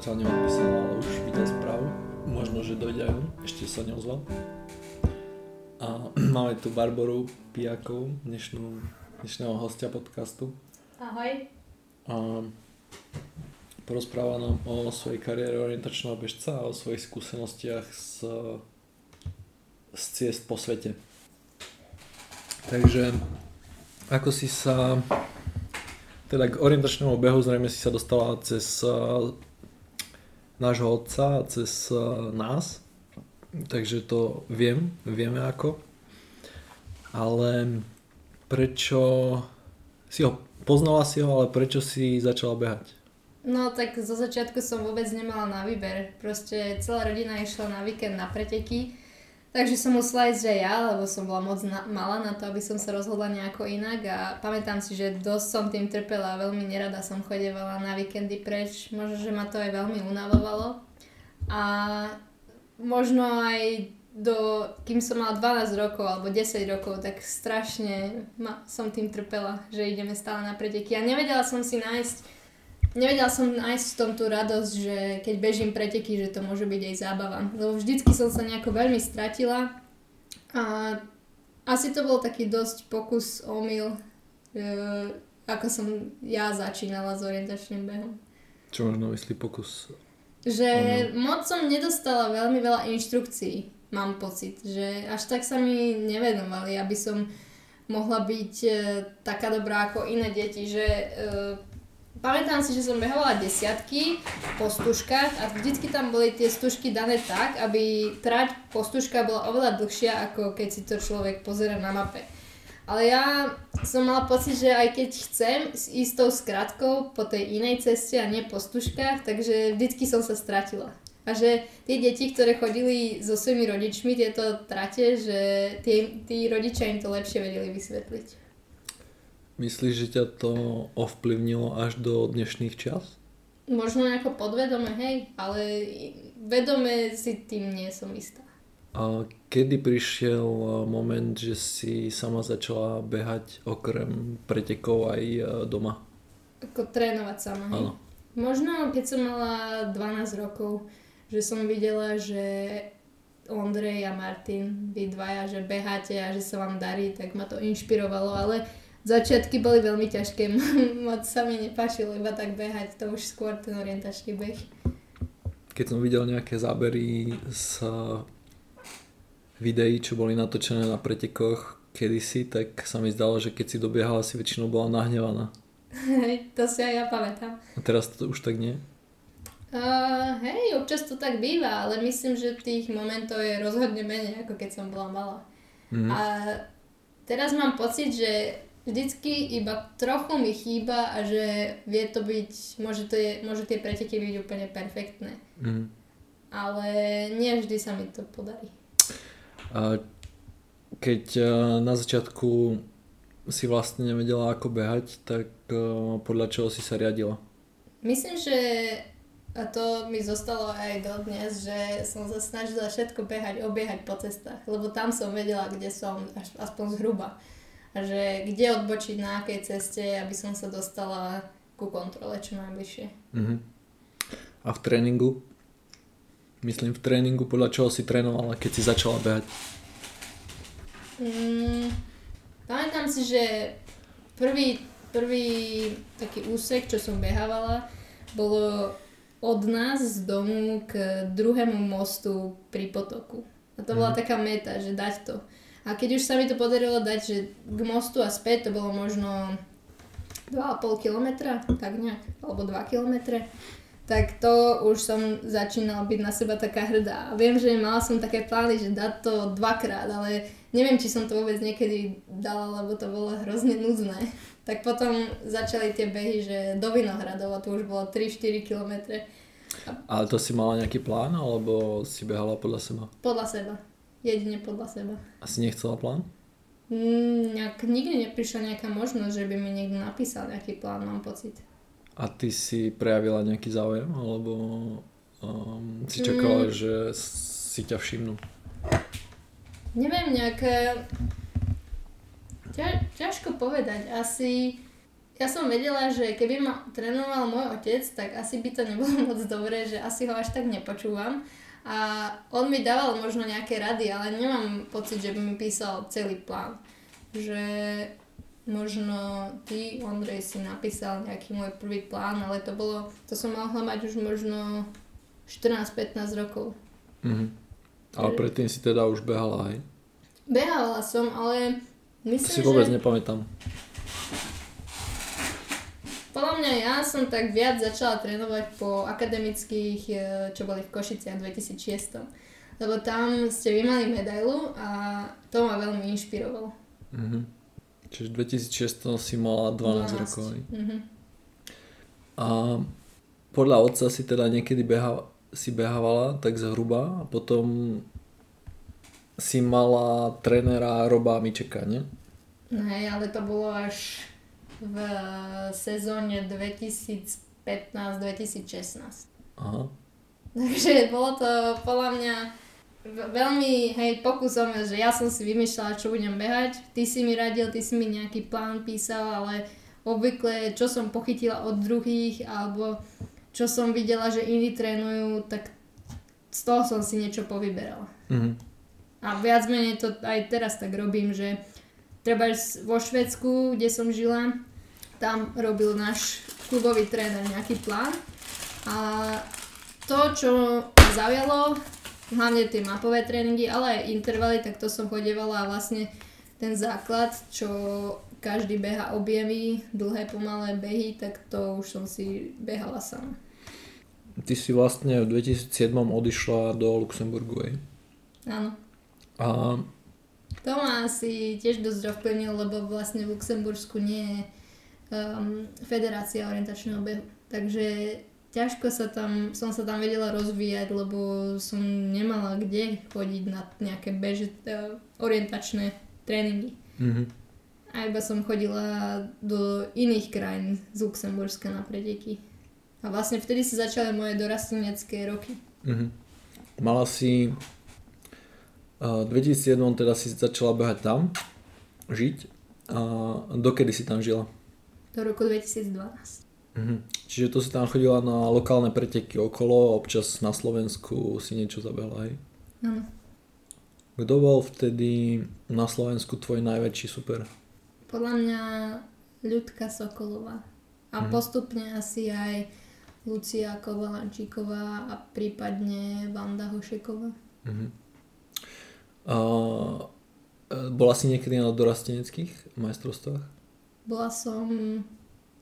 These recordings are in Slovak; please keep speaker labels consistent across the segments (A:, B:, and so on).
A: zatiaľ neodpísal, ale už videl správu. Možno, že dojde aj on. Ešte sa neozval. A máme tu Barboru Pijakov, dnešnú, dnešného hostia podcastu.
B: Ahoj.
A: A porozpráva nám o svojej kariére orientačného bežca a o svojich skúsenostiach z, z ciest po svete. Takže ako si sa teda k orientačnému behu zrejme si sa dostala cez nášho otca, cez uh, nás, takže to viem, vieme ako. Ale prečo si ho, poznala si ho, ale prečo si začala behať?
B: No tak zo začiatku som vôbec nemala na výber. Proste celá rodina išla na víkend na preteky Takže som musela ísť aj ja, lebo som bola moc na, malá na to, aby som sa rozhodla nejako inak a pamätám si, že dosť som tým trpela a veľmi nerada som chodevala na víkendy preč. Možno, že ma to aj veľmi unavovalo. A možno aj do, kým som mala 12 rokov alebo 10 rokov, tak strašne ma, som tým trpela, že ideme stále na preteky. A nevedela som si nájsť nevedela som nájsť v tom tú radosť, že keď bežím preteky, že to môže byť aj zábava. Lebo vždycky som sa nejako veľmi stratila a asi to bol taký dosť pokus omyl, e, ako som ja začínala s orientačným behom.
A: Čo možno myslí pokus?
B: Že omyl? moc som nedostala veľmi veľa inštrukcií, mám pocit, že až tak sa mi nevenovali, aby som mohla byť e, taká dobrá ako iné deti, že e, Pamätám si, že som behala desiatky po stužkách a vždycky tam boli tie stužky dané tak, aby trať po stužka bola oveľa dlhšia, ako keď si to človek pozera na mape. Ale ja som mala pocit, že aj keď chcem ísť tou skratkou po tej inej ceste a nie po stužkách, takže vždycky som sa stratila. A že tie deti, ktoré chodili so svojimi rodičmi tieto trate, že tí, tí rodičia im to lepšie vedeli vysvetliť.
A: Myslíš, že ťa to ovplyvnilo až do dnešných čas?
B: Možno nejako podvedome, hej, ale vedome si tým nie som istá.
A: A kedy prišiel moment, že si sama začala behať okrem pretekov aj e, doma?
B: Ako trénovať sama, hej?
A: Áno.
B: Možno keď som mala 12 rokov, že som videla, že Ondrej a Martin, vy dvaja, že beháte a že sa vám darí, tak ma to inšpirovalo, ale Začiatky boli veľmi ťažké, moc sa mi nepáčilo iba tak behať, to už skôr ten orientačný beh.
A: Keď som videl nejaké zábery z videí, čo boli natočené na pretekoch kedysi, tak sa mi zdalo, že keď si dobiehala, si väčšinou bola nahnevaná.
B: To si aj ja pamätám.
A: A teraz to už tak nie?
B: Uh, hej, občas to tak býva, ale myslím, že tých momentov je rozhodne menej, ako keď som bola malá. Mm. A teraz mám pocit, že vždycky iba trochu mi chýba a že vie to byť, môže, to je, môže tie preteky byť úplne perfektné. Mm. Ale nie vždy sa mi to podarí.
A: A keď e, na začiatku si vlastne nevedela ako behať, tak e, podľa čoho si sa riadila?
B: Myslím, že a to mi zostalo aj dodnes, že som sa snažila všetko behať, obiehať po cestách, lebo tam som vedela, kde som, aspoň zhruba že kde odbočiť na akej ceste, aby som sa dostala ku kontrole čo najbližšie. Uh-huh.
A: A v tréningu? Myslím v tréningu, podľa čoho si trénovala, keď si začala behať?
B: Mm, pamätám si, že prvý, prvý taký úsek, čo som behávala, bolo od nás z domu k druhému mostu pri potoku. A to bola mm. taká meta, že dať to. A keď už sa mi to podarilo dať, že k mostu a späť to bolo možno 2,5 kilometra, tak nejak, alebo 2 kilometre, tak to už som začínala byť na seba taká hrdá. A viem, že mala som také plány, že dať to dvakrát, ale neviem, či som to vôbec niekedy dala, lebo to bolo hrozne nudné. Tak potom začali tie behy, že do Vinohradov a to už bolo 3-4 kilometre.
A: Ale to si mala nejaký plán, alebo si behala podľa seba?
B: Podľa seba. Jedine podľa seba.
A: Asi nechcela plán?
B: Mm, nejak, nikdy neprišla nejaká možnosť, že by mi niekto napísal nejaký plán, mám pocit.
A: A ty si prejavila nejaký záujem, alebo um, si čakala, mm. že si ťa všimnú?
B: Neviem, nejaké... Ťa, ťažko povedať. Asi ja som vedela, že keby ma trénoval môj otec, tak asi by to nebolo moc dobré, že asi ho až tak nepočúvam. A on mi dával možno nejaké rady, ale nemám pocit, že by mi písal celý plán. Že možno ty, Ondrej, si napísal nejaký môj prvý plán, ale to bolo, to som mohla mať už možno 14-15 rokov.
A: Mhm. Ale predtým si teda už behala, aj?
B: Behala som, ale myslím,
A: to si vôbec
B: že...
A: nepamätám.
B: Podľa mňa ja som tak viac začala trénovať po akademických, e, čo boli v Košiciach 2006. Lebo tam ste vy mali medailu a to ma veľmi inšpirovalo.
A: Mhm. Čiže 2006 si mala 12, 12. rokov.
B: Mhm.
A: A podľa otca si teda niekedy beha, si behávala tak zhruba a potom si mala trénera Roba Mičeka, nie?
B: Hej, ale to bolo až v sezóne 2015-2016.
A: Aha.
B: Takže bolo to podľa mňa veľmi, hej, pokusom, že ja som si vymýšľala, čo budem behať. Ty si mi radil, ty si mi nejaký plán písal, ale obvykle, čo som pochytila od druhých, alebo čo som videla, že iní trénujú, tak z toho som si niečo povyberala.
A: Mhm.
B: A viac menej to aj teraz tak robím, že treba vo Švedsku, kde som žila, tam robil náš klubový tréner nejaký plán a to, čo zaujalo, hlavne tie mapové tréningy, ale aj intervaly, tak to som chodievala a vlastne ten základ, čo každý beha objemy, dlhé pomalé behy, tak to už som si behala sama.
A: Ty si vlastne v 2007 odišla do Luxemburgu, aj?
B: Áno.
A: A...
B: To ma asi tiež dosť ovplyvnilo, lebo vlastne v Luxembursku nie je um, federácia orientačného behu. Takže ťažko sa tam, som sa tam vedela rozvíjať, lebo som nemala kde chodiť na nejaké beže, uh, orientačné tréningy.
A: Mm-hmm.
B: A iba som chodila do iných krajín z Luxemburska na preteky. A vlastne vtedy sa začali moje dorastenecké roky.
A: Mm-hmm. Mala si... Uh, 2007 teda si začala behať tam, žiť. A dokedy si tam žila?
B: Do roku 2012.
A: Mhm. Čiže to si tam chodila na lokálne preteky okolo, občas na Slovensku si niečo zabehla, hej?
B: Áno.
A: Kto bol vtedy na Slovensku tvoj najväčší super?
B: Podľa mňa Ľudka Sokolová. A mhm. postupne asi aj Lucia Kovalančíková a prípadne Vanda Hošeková.
A: Mhm. A, bola si niekedy na dorasteneckých majstrovstvách?
B: Bola som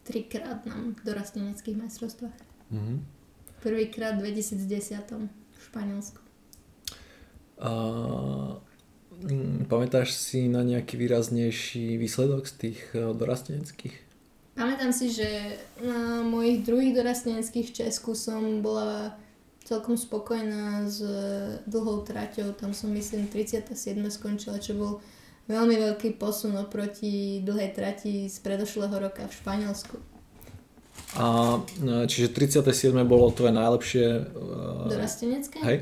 B: trikrát na dorasteneckých majstrovstvách.
A: Mm-hmm.
B: Prvýkrát v 2010 v Španielsku.
A: A mm, pamätáš si na nejaký výraznejší výsledok z tých e, dorasteneckých?
B: Pamätám si, že na mojich druhých dorasteneckých v Česku som bola celkom spokojná s dlhou traťou. Tam som myslím 37 skončila, čo bol veľmi veľký posun oproti dlhej trati z predošlého roka v Španielsku.
A: A e, čiže 37. bolo tvoje najlepšie...
B: Uh... Dorastenecké?
A: Hej.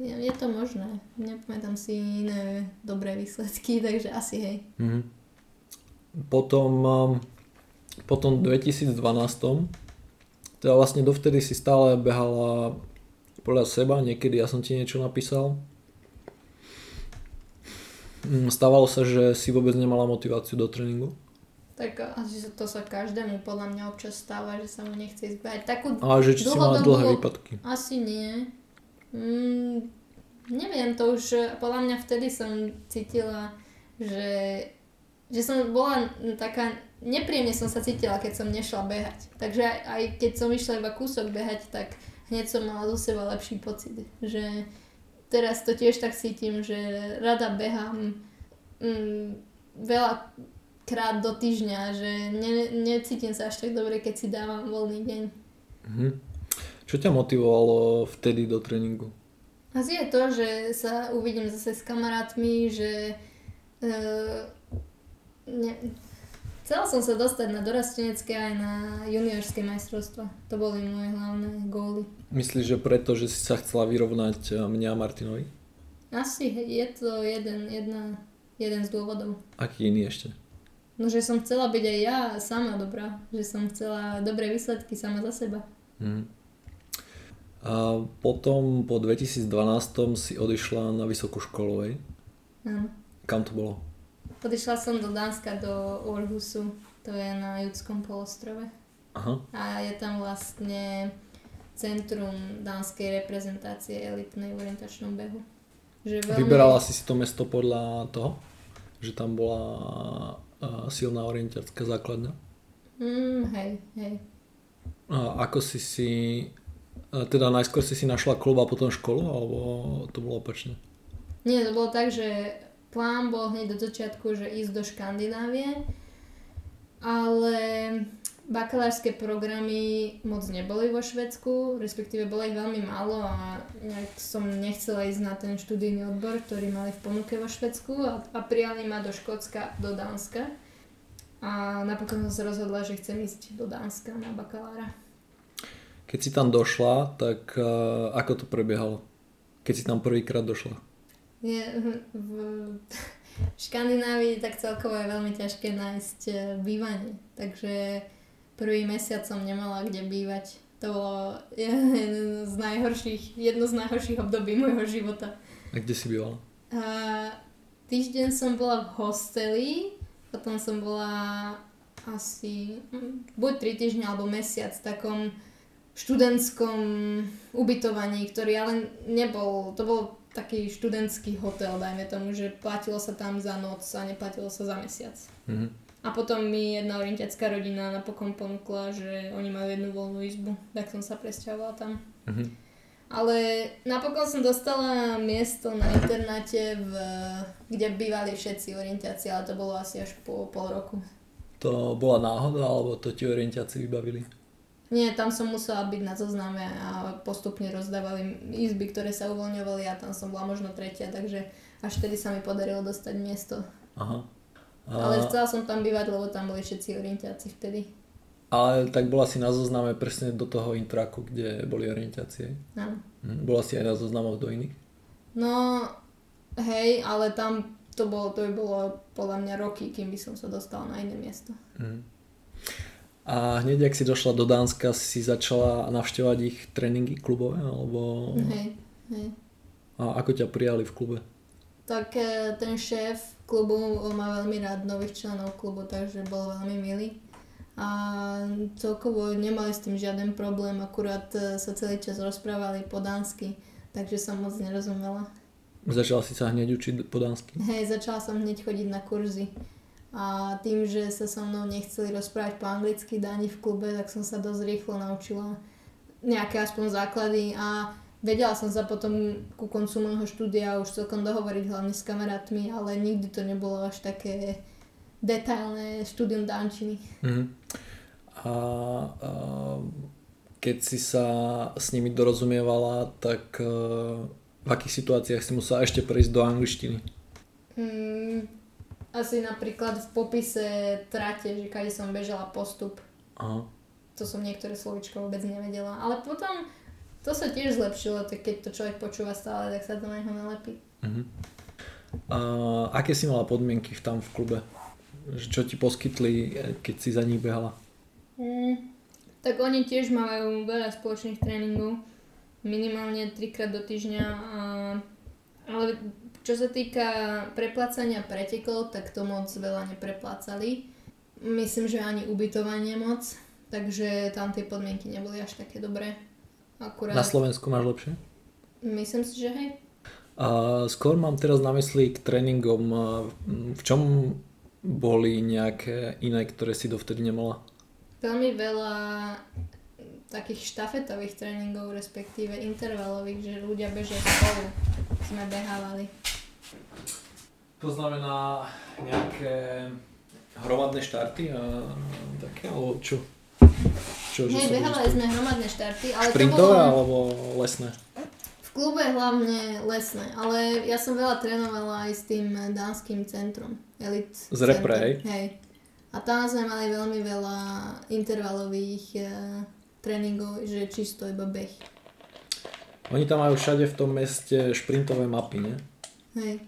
B: Je, je to možné. Nepamätám si iné dobré výsledky, takže asi hej.
A: Mm-hmm. Potom, um, potom v 2012 teda vlastne dovtedy si stále behala podľa seba, niekedy ja som ti niečo napísal stávalo sa, že si vôbec nemala motiváciu do tréningu?
B: Tak asi to sa každému podľa mňa občas stáva, že sa mu nechce ísť behať. Takú
A: A že či si mala dlhé výpadky?
B: Asi nie. Mm, neviem, to už podľa mňa vtedy som cítila, že, že som bola taká, nepríjemne som sa cítila, keď som nešla behať. Takže aj, aj keď som išla iba kúsok behať, tak hneď som mala zo seba lepší pocit. Že teraz to tiež tak cítim, že rada behám mm, veľa krát do týždňa, že ne, necítim sa až tak dobre, keď si dávam voľný deň.
A: Mhm. Čo ťa motivovalo vtedy do tréningu?
B: Asi je to, že sa uvidím zase s kamarátmi, že uh, ne, Chcela som sa dostať na dorastenecké aj na juniorské majstrovstva. To boli moje hlavné góly.
A: Myslíš, že preto, že si sa chcela vyrovnať eh, mňa a Martinovi?
B: Asi, je to jeden, jedna, jeden z dôvodov.
A: Aký iný ešte?
B: No, že som chcela byť aj ja sama dobrá. Že som chcela dobré výsledky sama za seba.
A: Mm. A potom po 2012 si odišla na vysokú školu, hej?
B: Áno.
A: Kam to bolo?
B: Odišla som do Dánska, do Orhusu. To je na Judskom polostrove.
A: Aha.
B: A je tam vlastne centrum dánskej reprezentácie elitnej v orientačnom behu. Že veľmi...
A: Vyberala si si to mesto podľa toho? Že tam bola uh, silná orientiacká základňa?
B: Mm, hej, hej.
A: A ako si si... a Teda najskôr si si našla klub a potom školu, alebo to bolo opačne?
B: Nie, to bolo tak, že plán bol hneď do začiatku, že ísť do Škandinávie, ale bakalárske programy moc neboli vo Švedsku, respektíve bolo ich veľmi málo a nejak som nechcela ísť na ten študijný odbor, ktorý mali v ponuke vo Švedsku a, a prijali ma do Škótska, do Dánska. A napokon som sa rozhodla, že chcem ísť do Dánska na bakalára.
A: Keď si tam došla, tak uh, ako to prebiehalo? Keď si tam prvýkrát došla?
B: Je, v, v Škandinávii tak celkovo je veľmi ťažké nájsť eh, bývanie, takže prvý mesiac som nemala kde bývať. To bolo jedno z najhorších, jedno z najhorších období môjho života.
A: A kde si bývala?
B: A týždeň som bola v hosteli, potom som bola asi hm, buď 3 týždne alebo mesiac v takom študentskom ubytovaní, ktorý ale nebol, to bol taký študentský hotel, dajme tomu, že platilo sa tam za noc a neplatilo sa za mesiac.
A: Mhm.
B: A potom mi jedna orientiacká rodina napokon ponúkla, že oni majú jednu voľnú izbu, tak som sa presťahovala tam.
A: Mhm.
B: Ale napokon som dostala miesto na internáte, v, kde bývali všetci orientiaci, ale to bolo asi až po pol roku.
A: To bola náhoda, alebo to ti orientiaci vybavili?
B: Nie, tam som musela byť na zozname a postupne rozdávali izby, ktoré sa uvoľňovali a tam som bola možno tretia, takže až vtedy sa mi podarilo dostať miesto.
A: Aha. A,
B: Ale chcela som tam bývať, lebo tam boli všetci orientiaci vtedy.
A: ale tak bola si na zozname presne do toho intraku, kde boli orientácie.
B: Áno.
A: Mhm. Bola si aj na zoznamoch do iných?
B: No, hej, ale tam to, bolo, to by bolo podľa mňa roky, kým by som sa dostala na iné miesto.
A: Mhm. A hneď, ak si došla do Dánska, si začala navštevovať ich tréningy klubové, alebo...
B: Hej, hej.
A: A ako ťa prijali v klube?
B: Tak e, ten šéf klubu má veľmi rád nových členov klubu, takže bol veľmi milý. A celkovo nemali s tým žiaden problém, akurát e, sa celý čas rozprávali po dánsky, takže som moc nerozumela.
A: Začala si sa hneď učiť po dánsky?
B: Hej, začala som hneď chodiť na kurzy. A tým, že sa so mnou nechceli rozprávať po anglicky dáni v klube, tak som sa dosť rýchlo naučila nejaké aspoň základy a vedela som sa potom ku koncu môjho štúdia už celkom dohovoriť hlavne s kamarátmi, ale nikdy to nebolo až také detailné štúdium dánčiny.
A: Mhm. A, a keď si sa s nimi dorozumievala, tak e, v akých situáciách si musela ešte prejsť do angličtiny?
B: Mm, asi napríklad v popise trate, že kade som bežala postup.
A: Aha.
B: To som niektoré slovičko vôbec nevedela. Ale potom to sa tiež zlepšilo, tak keď to človek počúva stále, tak sa to na neho nalepí.
A: Mhm. A aké si mala podmienky tam v klube? Čo ti poskytli, keď si za nich behala?
B: Mm, tak oni tiež majú veľa spoločných tréningov, minimálne trikrát do týždňa. A, ale čo sa týka preplácania pretekov, tak to moc veľa nepreplácali. Myslím, že ani ubytovanie moc, takže tam tie podmienky neboli až také dobré. Akurát,
A: Na Slovensku máš lepšie?
B: myslím si, že hej.
A: A skôr mám teraz na mysli k tréningom. V čom boli nejaké iné, ktoré si dovtedy nemala?
B: Veľmi veľa takých štafetových tréningov, respektíve intervalových, že ľudia bežia spolu. Sme behávali.
A: To znamená nejaké hromadné štarty a také, alebo čo? čo
B: Hej, behávali sme hromadné štarty, ale to
A: Sprintové
B: bolo
A: alebo lesné?
B: v klube hlavne lesné, ale ja som veľa trénovala aj s tým dánskym centrom. Elite
A: Z repre, hej?
B: Hej. A tam sme mali veľmi veľa intervalových e, tréningov, že čisto iba beh.
A: Oni tam majú všade v tom meste šprintové mapy, ne?
B: Hej.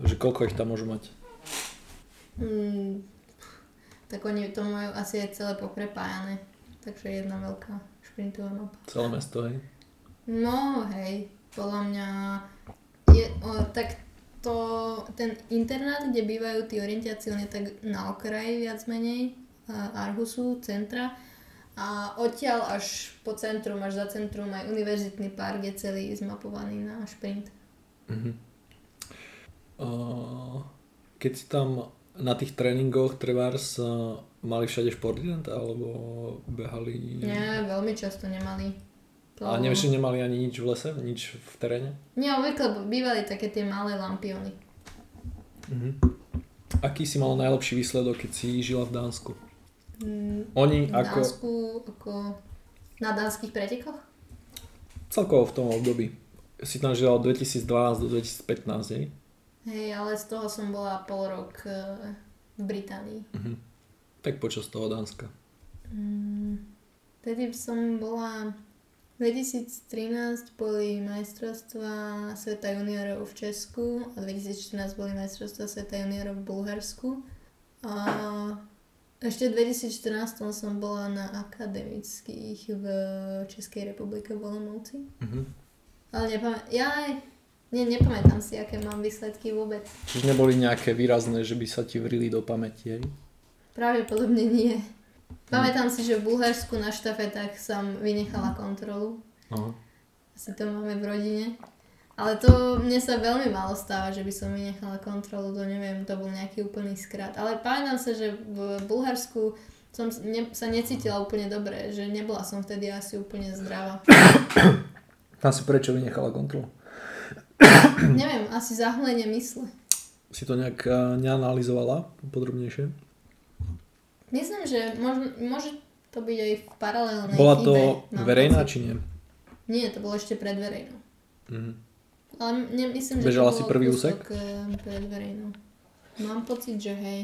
A: Že koľko ich tam môžu mať?
B: Mm, tak oni to majú asi aj celé poprepájané. Takže jedna veľká šprintová mapa.
A: Celé mesto, hej?
B: No, hej, podľa mňa je, o, tak to, ten internát, kde bývajú tí orientiaci, on je tak na okraji viac menej Arhusu, centra a odtiaľ až po centrum, až za centrum aj univerzitný park je celý zmapovaný na šprint.
A: Uh-huh. Keď si tam na tých tréningoch trebárs uh, mali všade športident alebo behali?
B: Nie, veľmi často nemali.
A: A neviem, že nemali ani nič v lese, nič v teréne?
B: Nie, obvykle bývali také tie malé lampiony.
A: Uh-huh. Aký si mal najlepší výsledok, keď si žila v Dánsku? Mm, Oni
B: v ako... Dánsku, ako na dánskych pretekoch?
A: Celkovo v tom období. Si tam žila od 2012 do 2015, nie?
B: Hej, ale z toho som bola pol rok eh, v Británii.
A: Uh-huh. Tak počas toho Dánska?
B: Mm, tedy som bola... 2013 boli majstrovstvá sveta juniorov v Česku a 2014 boli majstrovstvá sveta juniorov v Bulharsku. A ešte v 2014 som bola na akademických v Českej republike v Olomouci. Uh-huh. Ale nepamä- ja aj, nie, nepamätám si, aké mám výsledky vôbec.
A: Čiže neboli nejaké výrazné, že by sa ti vrili do pamäti, hej?
B: Pravdepodobne nie. Pamätám si, že v Bulharsku na štafetách som vynechala kontrolu. Uh-huh. Asi to máme v rodine. Ale to mne sa veľmi málo stáva, že by som vynechala kontrolu, to neviem, to bol nejaký úplný skrat. Ale pamätám sa, že v Bulharsku som ne, sa necítila úplne dobre, že nebola som vtedy asi úplne zdravá.
A: Tam si prečo vynechala kontrolu?
B: neviem, asi zahmlenie mysle.
A: Si to nejak uh, neanalizovala podrobnejšie?
B: Myslím, že možno, môže to byť aj v paralelnej
A: Bola to chybe, verejná či nie?
B: Nie, to bolo ešte pred verejnou. Mm-hmm. Ale nemyslím,
A: že Bežala si prvý úsek?
B: Eh, pred verejnou. Mám pocit, že hej.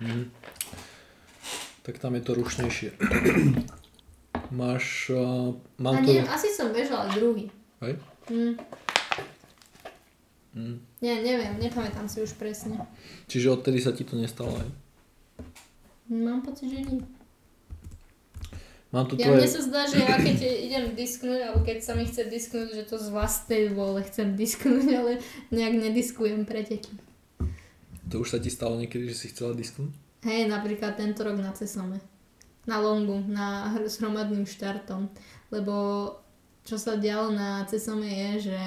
A: Mm. Tak tam je to rušnejšie. Máš... Uh, mám
B: A to... asi som bežala druhý.
A: Hej?
B: Mm. Mm. Nie, neviem, nepamätám si už presne.
A: Čiže odtedy sa ti to nestalo, aj?
B: Mám pocit, že nie.
A: Mám tu
B: ja, tvoje... Mne sa zdá, že ja keď idem disknúť, alebo keď sa mi chce disknúť, že to z vlastnej vôle chcem disknúť, ale nejak nediskujem preteky.
A: To už sa ti stalo niekedy, že si chcela disknúť?
B: Hej, napríklad tento rok na Cesome. Na longu, na hromadným štartom. Lebo čo sa dialo na Cesome je, že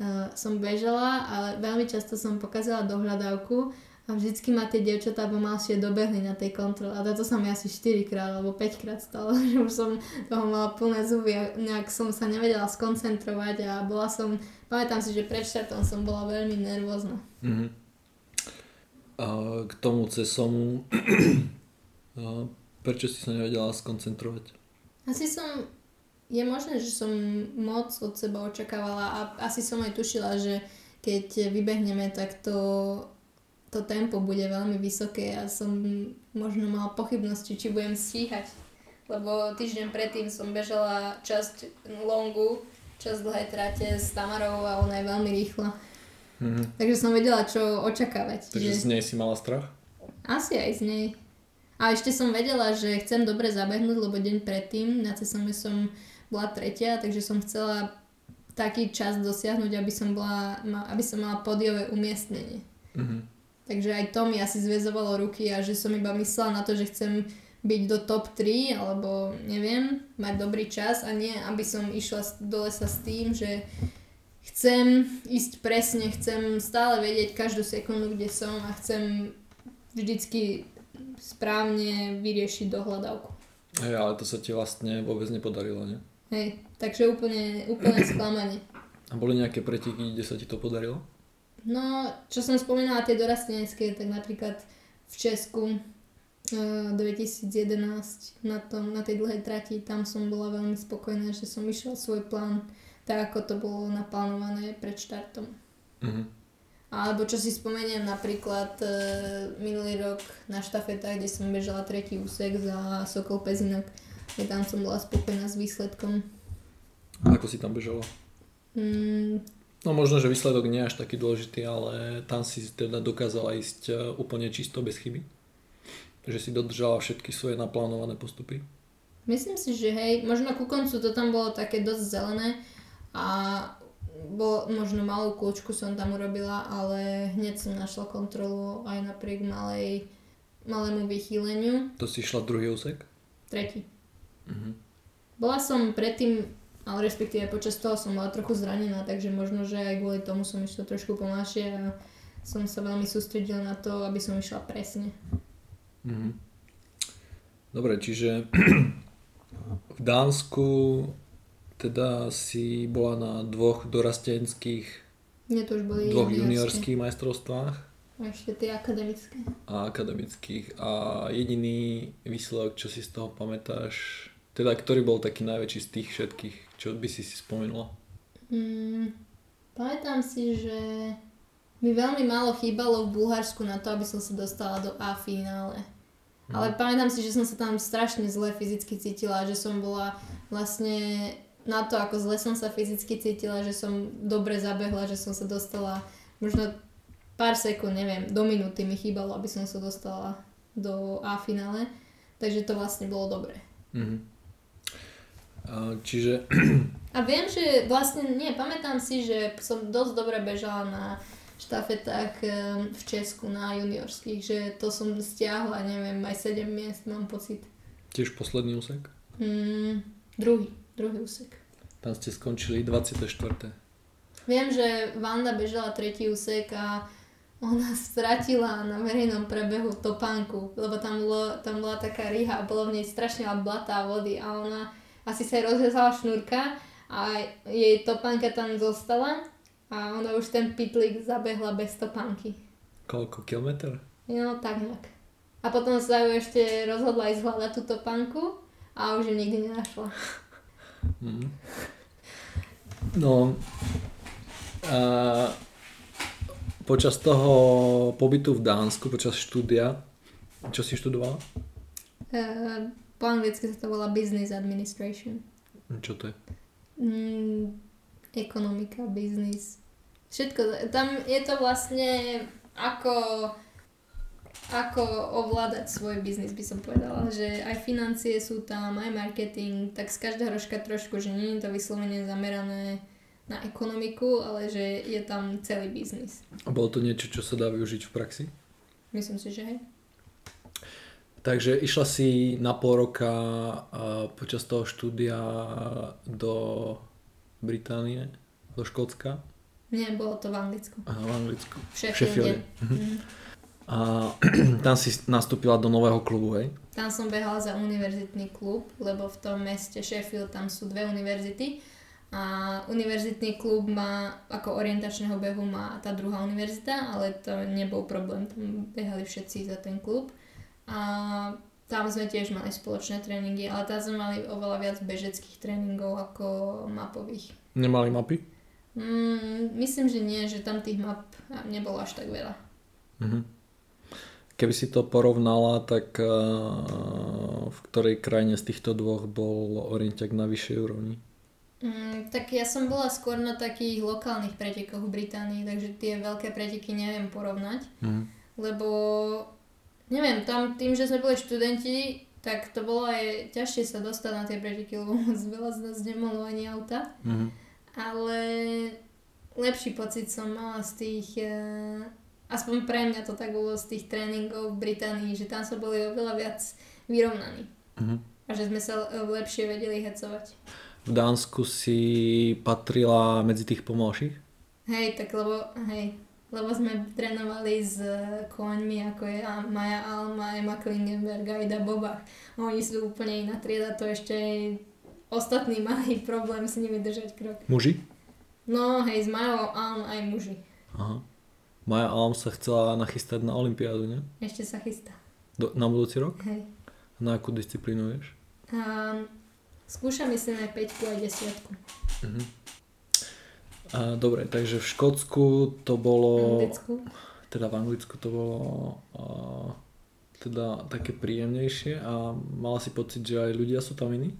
B: uh, som bežala, ale veľmi často som pokazala dohľadávku a vždycky ma tie dievčatá pomalšie dobehli na tej kontrole. A to sa mi asi 4 krát alebo 5 krát stalo, že už som toho mala plné zuby a nejak som sa nevedela skoncentrovať a bola som, pamätám si, že pred štartom som bola veľmi nervózna. Mm-hmm.
A: A k tomu cesomu, prečo si sa nevedela skoncentrovať?
B: Asi som, je možné, že som moc od seba očakávala a asi som aj tušila, že keď vybehneme, tak to to tempo bude veľmi vysoké a som možno mala pochybnosti, či budem stíhať. Lebo týždeň predtým som bežala časť longu, časť dlhej trate s Tamarou a ona je veľmi rýchla. Mm-hmm. Takže som vedela, čo očakávať.
A: Takže že... z nej si mala strach?
B: Asi aj z nej. A ešte som vedela, že chcem dobre zabehnúť, lebo deň predtým na cesome som bola tretia, takže som chcela taký čas dosiahnuť, aby som, bola, aby som mala podiové umiestnenie. Mm-hmm. Takže aj to mi asi zväzovalo ruky a že som iba myslela na to, že chcem byť do top 3 alebo neviem, mať dobrý čas a nie, aby som išla do lesa s tým, že chcem ísť presne, chcem stále vedieť každú sekundu, kde som a chcem vždycky správne vyriešiť dohľadávku.
A: Hej, ale to sa ti vlastne vôbec nepodarilo, ne?
B: Hej, takže úplne, úplne sklamanie.
A: A boli nejaké preteky, kde sa ti to podarilo?
B: No, čo som spomínala, tie dorastenecké, tak napríklad v Česku uh, 2011 na, tom, na tej dlhej trati, tam som bola veľmi spokojná, že som išla svoj plán tak, ako to bolo naplánované pred štartom. Uh-huh. Alebo čo si spomeniem napríklad uh, minulý rok na štafetách, kde som bežala tretí úsek za Sokol Pezinok, kde tam som bola spokojná s výsledkom.
A: A ako si tam bežala?
B: Mm,
A: No možno, že výsledok nie je až taký dôležitý, ale tam si teda dokázala ísť e, úplne čisto, bez chyby. Že si dodržala všetky svoje naplánované postupy.
B: Myslím si, že hej, možno ku koncu to tam bolo také dosť zelené a bol, možno malú kľúčku som tam urobila, ale hneď som našla kontrolu aj napriek malej, malému vychýleniu.
A: To si išla druhý úsek?
B: Tretí.
A: Mhm.
B: Bola som predtým, ale respektíve počas toho som bola trochu zranená, takže možno, že aj kvôli tomu som išla trošku pomalšie a som sa veľmi sústredila na to, aby som išla presne.
A: Mhm. Dobre, čiže v Dánsku teda si bola na dvoch dorastenských,
B: Nie, to už boli
A: dvoch juniorských majstrovstvách
B: A ešte tie akademické.
A: a akademických a jediný výsledok, čo si z toho pamätáš, teda ktorý bol taký najväčší z tých všetkých, čo by si si spomenula?
B: Mm, pamätám si, že mi veľmi málo chýbalo v Bulharsku na to, aby som sa dostala do A finále.
A: Mhm.
B: Ale pamätám si, že som sa tam strašne zle fyzicky cítila, že som bola vlastne na to, ako zle som sa fyzicky cítila, že som dobre zabehla, že som sa dostala možno pár sekúnd, neviem, do minúty mi chýbalo, aby som sa dostala do A finále. Takže to vlastne bolo dobré.
A: Mhm. A, čiže
B: A viem, že vlastne, nie, pamätám si, že som dosť dobre bežala na štafetách em, v Česku na juniorských, že to som stiahla, neviem, aj 7 miest, mám pocit.
A: tiež posledný úsek?
B: Mm, druhý, druhý úsek.
A: Tam ste skončili 24.
B: Viem, že Vanda bežala tretí úsek a ona stratila na verejnom prebehu topánku, lebo tam, bolo, tam bola taká riha a bolo v nej strašne blata a vody a ona asi sa jej rozrezala šnúrka a jej topánka tam zostala a ona už ten pitlík zabehla bez topánky.
A: Koľko kilometr?
B: No tak nejak. A potom sa ju ešte rozhodla ísť hľadať tú topánku a už ju nikdy nenašla.
A: Mhm. No, a počas toho pobytu v Dánsku, počas štúdia, čo si študovala?
B: E, po anglicky sa to volá Business Administration.
A: Čo to je?
B: Mm, ekonomika, biznis. Všetko, tam je to vlastne ako, ako ovládať svoj biznis, by som povedala. Že aj financie sú tam, aj marketing, tak z každého rožka trošku, že nie je to vyslovene zamerané na ekonomiku, ale že je tam celý biznis.
A: A bolo to niečo, čo sa dá využiť v praxi?
B: Myslím si, že hej.
A: Takže išla si na pol roka počas toho štúdia do Británie, do Škótska
B: Nie, bolo to v Anglicku.
A: a v Anglicku.
B: V Sheffielde.
A: Sheffielde.
B: Mhm.
A: A tam si nastúpila do nového klubu, hej?
B: Tam som behala za univerzitný klub, lebo v tom meste Sheffield tam sú dve univerzity a univerzitný klub má, ako orientačného behu má tá druhá univerzita, ale to nebol problém, tam behali všetci za ten klub a tam sme tiež mali spoločné tréningy, ale tam sme mali oveľa viac bežeckých tréningov ako mapových.
A: Nemali mapy?
B: Mm, myslím, že nie, že tam tých map nebolo až tak veľa.
A: Mhm. Keby si to porovnala, tak uh, v ktorej krajine z týchto dvoch bol orienťak na vyššej úrovni?
B: Mm, tak ja som bola skôr na takých lokálnych pretekoch v Británii, takže tie veľké preteky neviem porovnať,
A: Mhm.
B: lebo neviem, tam tým, že sme boli študenti, tak to bolo aj ťažšie sa dostať na tie preteky, lebo moc veľa z nás nemalo ani auta,
A: Mhm.
B: ale lepší pocit som mala z tých, eh, aspoň pre mňa to tak bolo z tých tréningov v Británii, že tam sa boli oveľa viac vyrovnaní
A: Mhm.
B: a že sme sa eh, lepšie vedeli hecovať.
A: V Dánsku si patrila medzi tých pomalších?
B: Hej, tak lebo, hej, lebo sme trénovali s eh, koňmi, ako je a- Maja Alma, Emma Klingenberg a Ida Bobach. Oni sú úplne iná trieda, to ešte aj ostatní mali problém s nimi držať krok.
A: Muži?
B: No hej, s Majou Alm aj muži.
A: Aha. Maja Alm sa chcela nachystať na Olympiádu, ne?
B: Ešte sa chystá.
A: Do, na budúci rok?
B: Hej.
A: Na akú disciplínu vieš?
B: A, skúšam myslím aj 5 aj 10.
A: Mhm. A, dobre, takže v Škótsku to bolo...
B: Anglicku.
A: Teda v Anglicku to bolo a, teda také príjemnejšie a mala si pocit, že aj ľudia sú tam iní?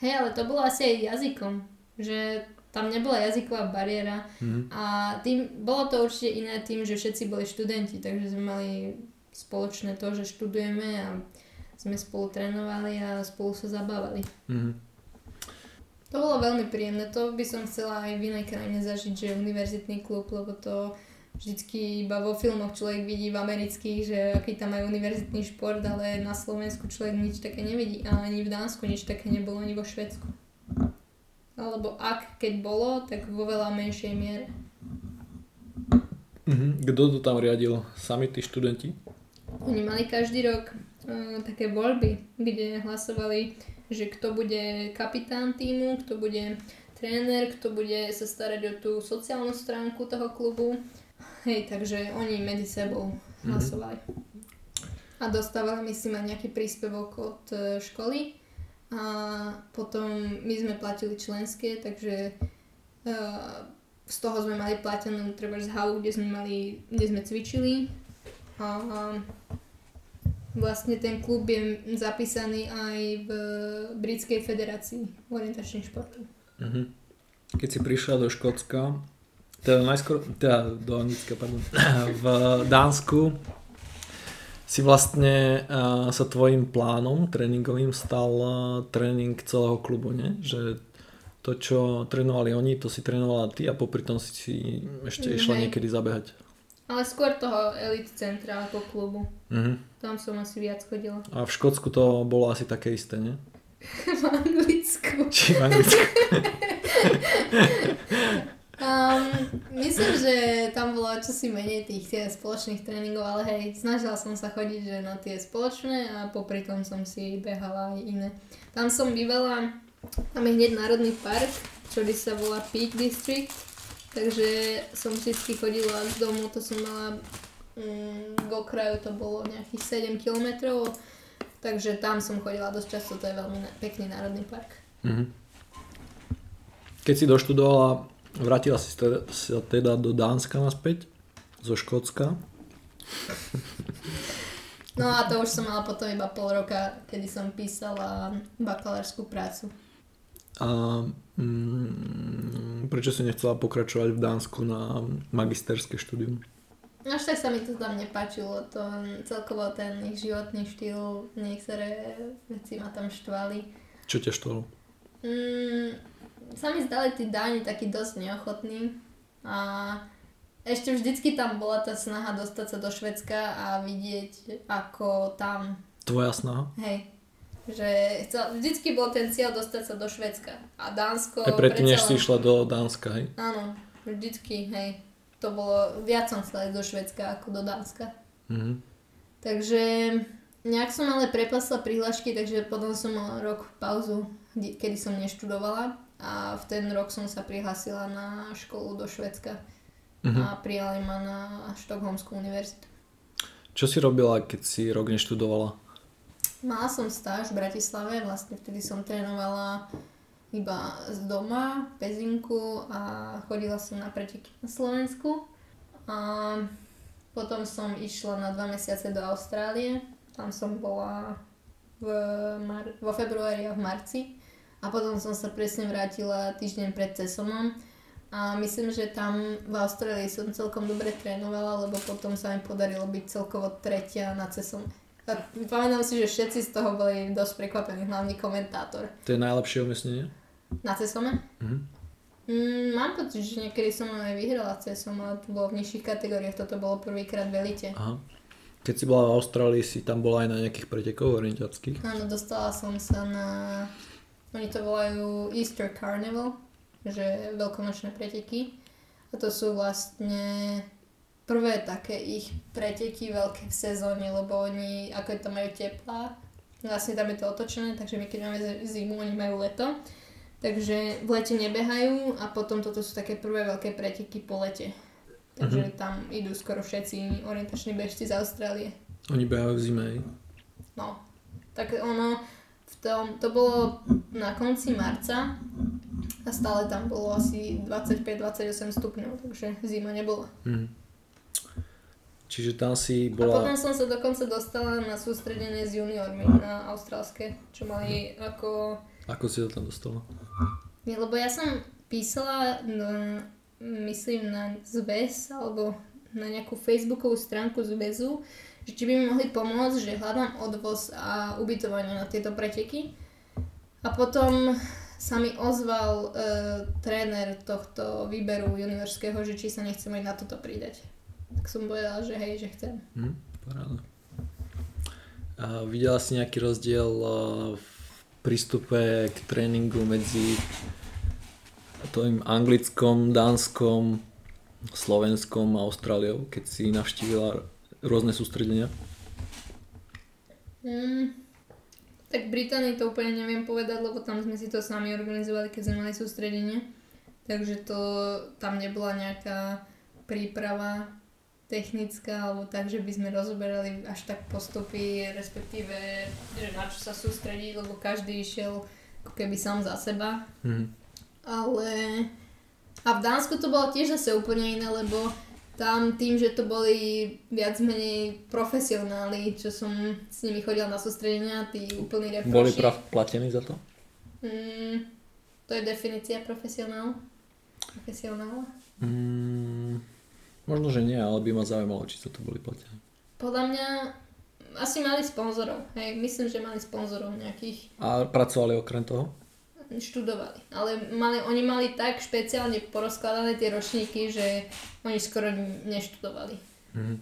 B: Hej, ale to bolo asi aj jazykom. že tam nebola jazyková bariéra
A: Mhm.
B: a tým, bolo to určite iné tým, že všetci boli študenti, takže sme mali spoločné to, že študujeme a sme spolu trénovali a spolu sa zabávali.
A: Mhm.
B: To bolo veľmi príjemné, to by som chcela aj v inej krajine zažiť, že univerzitný klub, lebo to vždycky iba vo filmoch človek vidí v amerických, že aký tam majú univerzitný šport, ale na Slovensku človek nič také nevidí a ani v Dánsku nič také nebolo, ani vo Švedsku. Alebo ak, keď bolo, tak vo veľa menšej miere.
A: Mhm. Kto to tam riadil? Sami tí študenti?
B: Oni mali každý rok uh, také voľby, kde hlasovali, že kto bude kapitán týmu, kto bude tréner, kto bude sa starať o tú sociálnu stránku toho klubu. Hej, takže oni medzi sebou
A: Mhm.
B: hlasovali. A dostávali myslím aj nejaký príspevok od e, školy. A potom my sme platili členské, takže e, z toho sme mali platenú treba z halu, kde sme, mali, kde sme cvičili. A vlastne ten klub je zapísaný aj v Britskej federácii orientačných športov.
A: Mhm. Keď si prišla do Škótska, teda najskôr, teda do Anglicka, pardon, v Dánsku si vlastne uh, sa tvojim plánom tréningovým stal uh, tréning celého klubu, nie? Že to, čo trénovali oni, to si trénovala ty a popri tom si, ešte išla niekedy zabehať.
B: Ale skôr toho elite centra ako klubu.
A: Mhm.
B: Tam som asi viac chodila.
A: A v Škótsku to bolo asi také isté, nie?
B: v Anglicku.
A: Či v Anglicku?
B: Um, myslím, že tam bolo čosi menej tých eh, spoločných tréningov, ale hej, snažila som sa chodiť že na tie spoločné a popri tom som si behala aj iné. Tam som bývala, tam je hneď národný park, ktorý sa volá Peak District, takže som vždy chodila z domu, to som mala mm, k okraju, to bolo nejakých 7 kilometrov, takže tam som chodila dosť často, to je veľmi pekný národný park.
A: Mhm. Keď si doštudovala, vrátila si teda- sa teda do Dánska naspäť, zo Škótska.
B: No a to už som mala potom iba pol roka, kedy som písala bakalárskú prácu.
A: A mm, prečo si nechcela pokračovať v Dánsku na magisterské štúdium?
B: Až tak sa mi to tam nepáčilo, to celkovo ten ich životný štýl, niektoré veci ma tam štvali.
A: Čo ťa štvalo?
B: Mm, sa mi zdali tí dáni takí dosť neochotní a ešte vždycky tam bola tá snaha dostať sa do Švedska a vidieť ako tam
A: Tvoja snaha?
B: Hej. Že chcel, vždycky bol ten cieľ dostať sa do Švedska. A Dánsko...
A: Aj predtým, než si išla do Dánska, hej?
B: Áno, vždycky, hej. To bolo, viac som chcela ísť do Švedska ako do Dánska.
A: Mhm.
B: Takže nejak som ale prepasla prihlášky, takže potom som mala rok pauzu, kedy som neštudovala a v ten rok som sa prihlásila na školu do Švedska
A: Mhm.
B: a prijali ma na Štokholmskú univerzitu.
A: Čo si robila, keď si rok neštudovala?
B: Mala som stáž v Bratislave, vlastne vtedy som trénovala iba z doma, pezinku a chodila som na preteky na Slovensku. A potom som išla na dva mesiace do Austrálie, tam som bola v mar- vo februári a v marci a potom som sa presne vrátila týždeň pred CESOMom a myslím, že tam v Austrálii som celkom dobre trénovala, lebo potom sa mi podarilo byť celkovo tretia na CESOM. A pamätám si, že všetci z toho boli dosť prekvapení, hlavný komentátor.
A: To je najlepšie umiestnenie?
B: Na CESOMe?
A: Mhm.
B: Mm, mám pocit, že niekedy som aj vyhrala CESOM, ale to bolo v nižších kategóriách, toto bolo prvýkrát v elite.
A: Aha. Keď si bola v Austrálii, si tam bola aj na nejakých pretekoch orientiackých?
B: Áno, dostala som sa na... Oni to volajú Easter Carnival, že veľkonočné preteky. A to sú vlastne prvé také ich preteky veľké v sezóne, lebo oni, ako je to majú teplá, vlastne tam je to otočené, takže my keď máme zi- zimu, oni majú leto. Takže v lete nebehajú a potom toto sú také prvé veľké preteky po lete. Takže tam idú skoro všetci orientační bežci z Austrálie.
A: Oni behajú v zime, hej?
B: No, tak ono, v tom, to bolo na konci marca a stále tam bolo asi 25-28 stupňov, takže zima nebola.
A: Mhm. Čiže tam si
B: A
A: bola...
B: potom som sa dokonca dostala na sústredenie s juniormi na austrálske, čo mali ako...
A: Ako si to tam dostala?
B: Nie, lebo ja som písala, no, myslím na zväz alebo na nejakú facebookovú stránku zväzu, že či by mi mohli pomôcť, že hľadám odvoz a ubytovanie na tieto preteky. A potom sa mi ozval e, tréner tohto výberu juniorského, že či sa nechcem aj na toto pridať. Tak som povedala, že hej, že chcem.
A: Hm, paráda. A videla si nejaký rozdiel v prístupe k tréningu medzi tým anglickom, dánskom, slovenskom a Austráliou, keď si navštívila rôzne sústredenia?
B: Mm, tak Británii to úplne neviem povedať, lebo tam sme si to sami organizovali, keď sme mali sústredenie. Takže to tam nebola nejaká príprava technická, alebo tak, že by sme rozoberali až tak postupy, respektíve, že na čo sa sústrediť, lebo každý išiel ako keby sám za seba. Mm. Ale... A v Dánsku to bolo tiež zase úplne iné, lebo tam tým, že to boli viac menej profesionáli, čo som s nimi chodila na sústredenia, tí úplní reproši.
A: Boli prav platení za to?
B: Mm, to je definícia profesionál. Profesionála.
A: Mm, možno, že nie, ale by ma zaujímalo, či sa to boli platení.
B: Podľa mňa asi mali sponzorov. Hej, myslím, že mali sponzorov nejakých.
A: A pracovali okrem toho?
B: študovali. Ale mali, oni mali tak špeciálne porozkladané tie ročníky, že oni skoro neštudovali. Mm.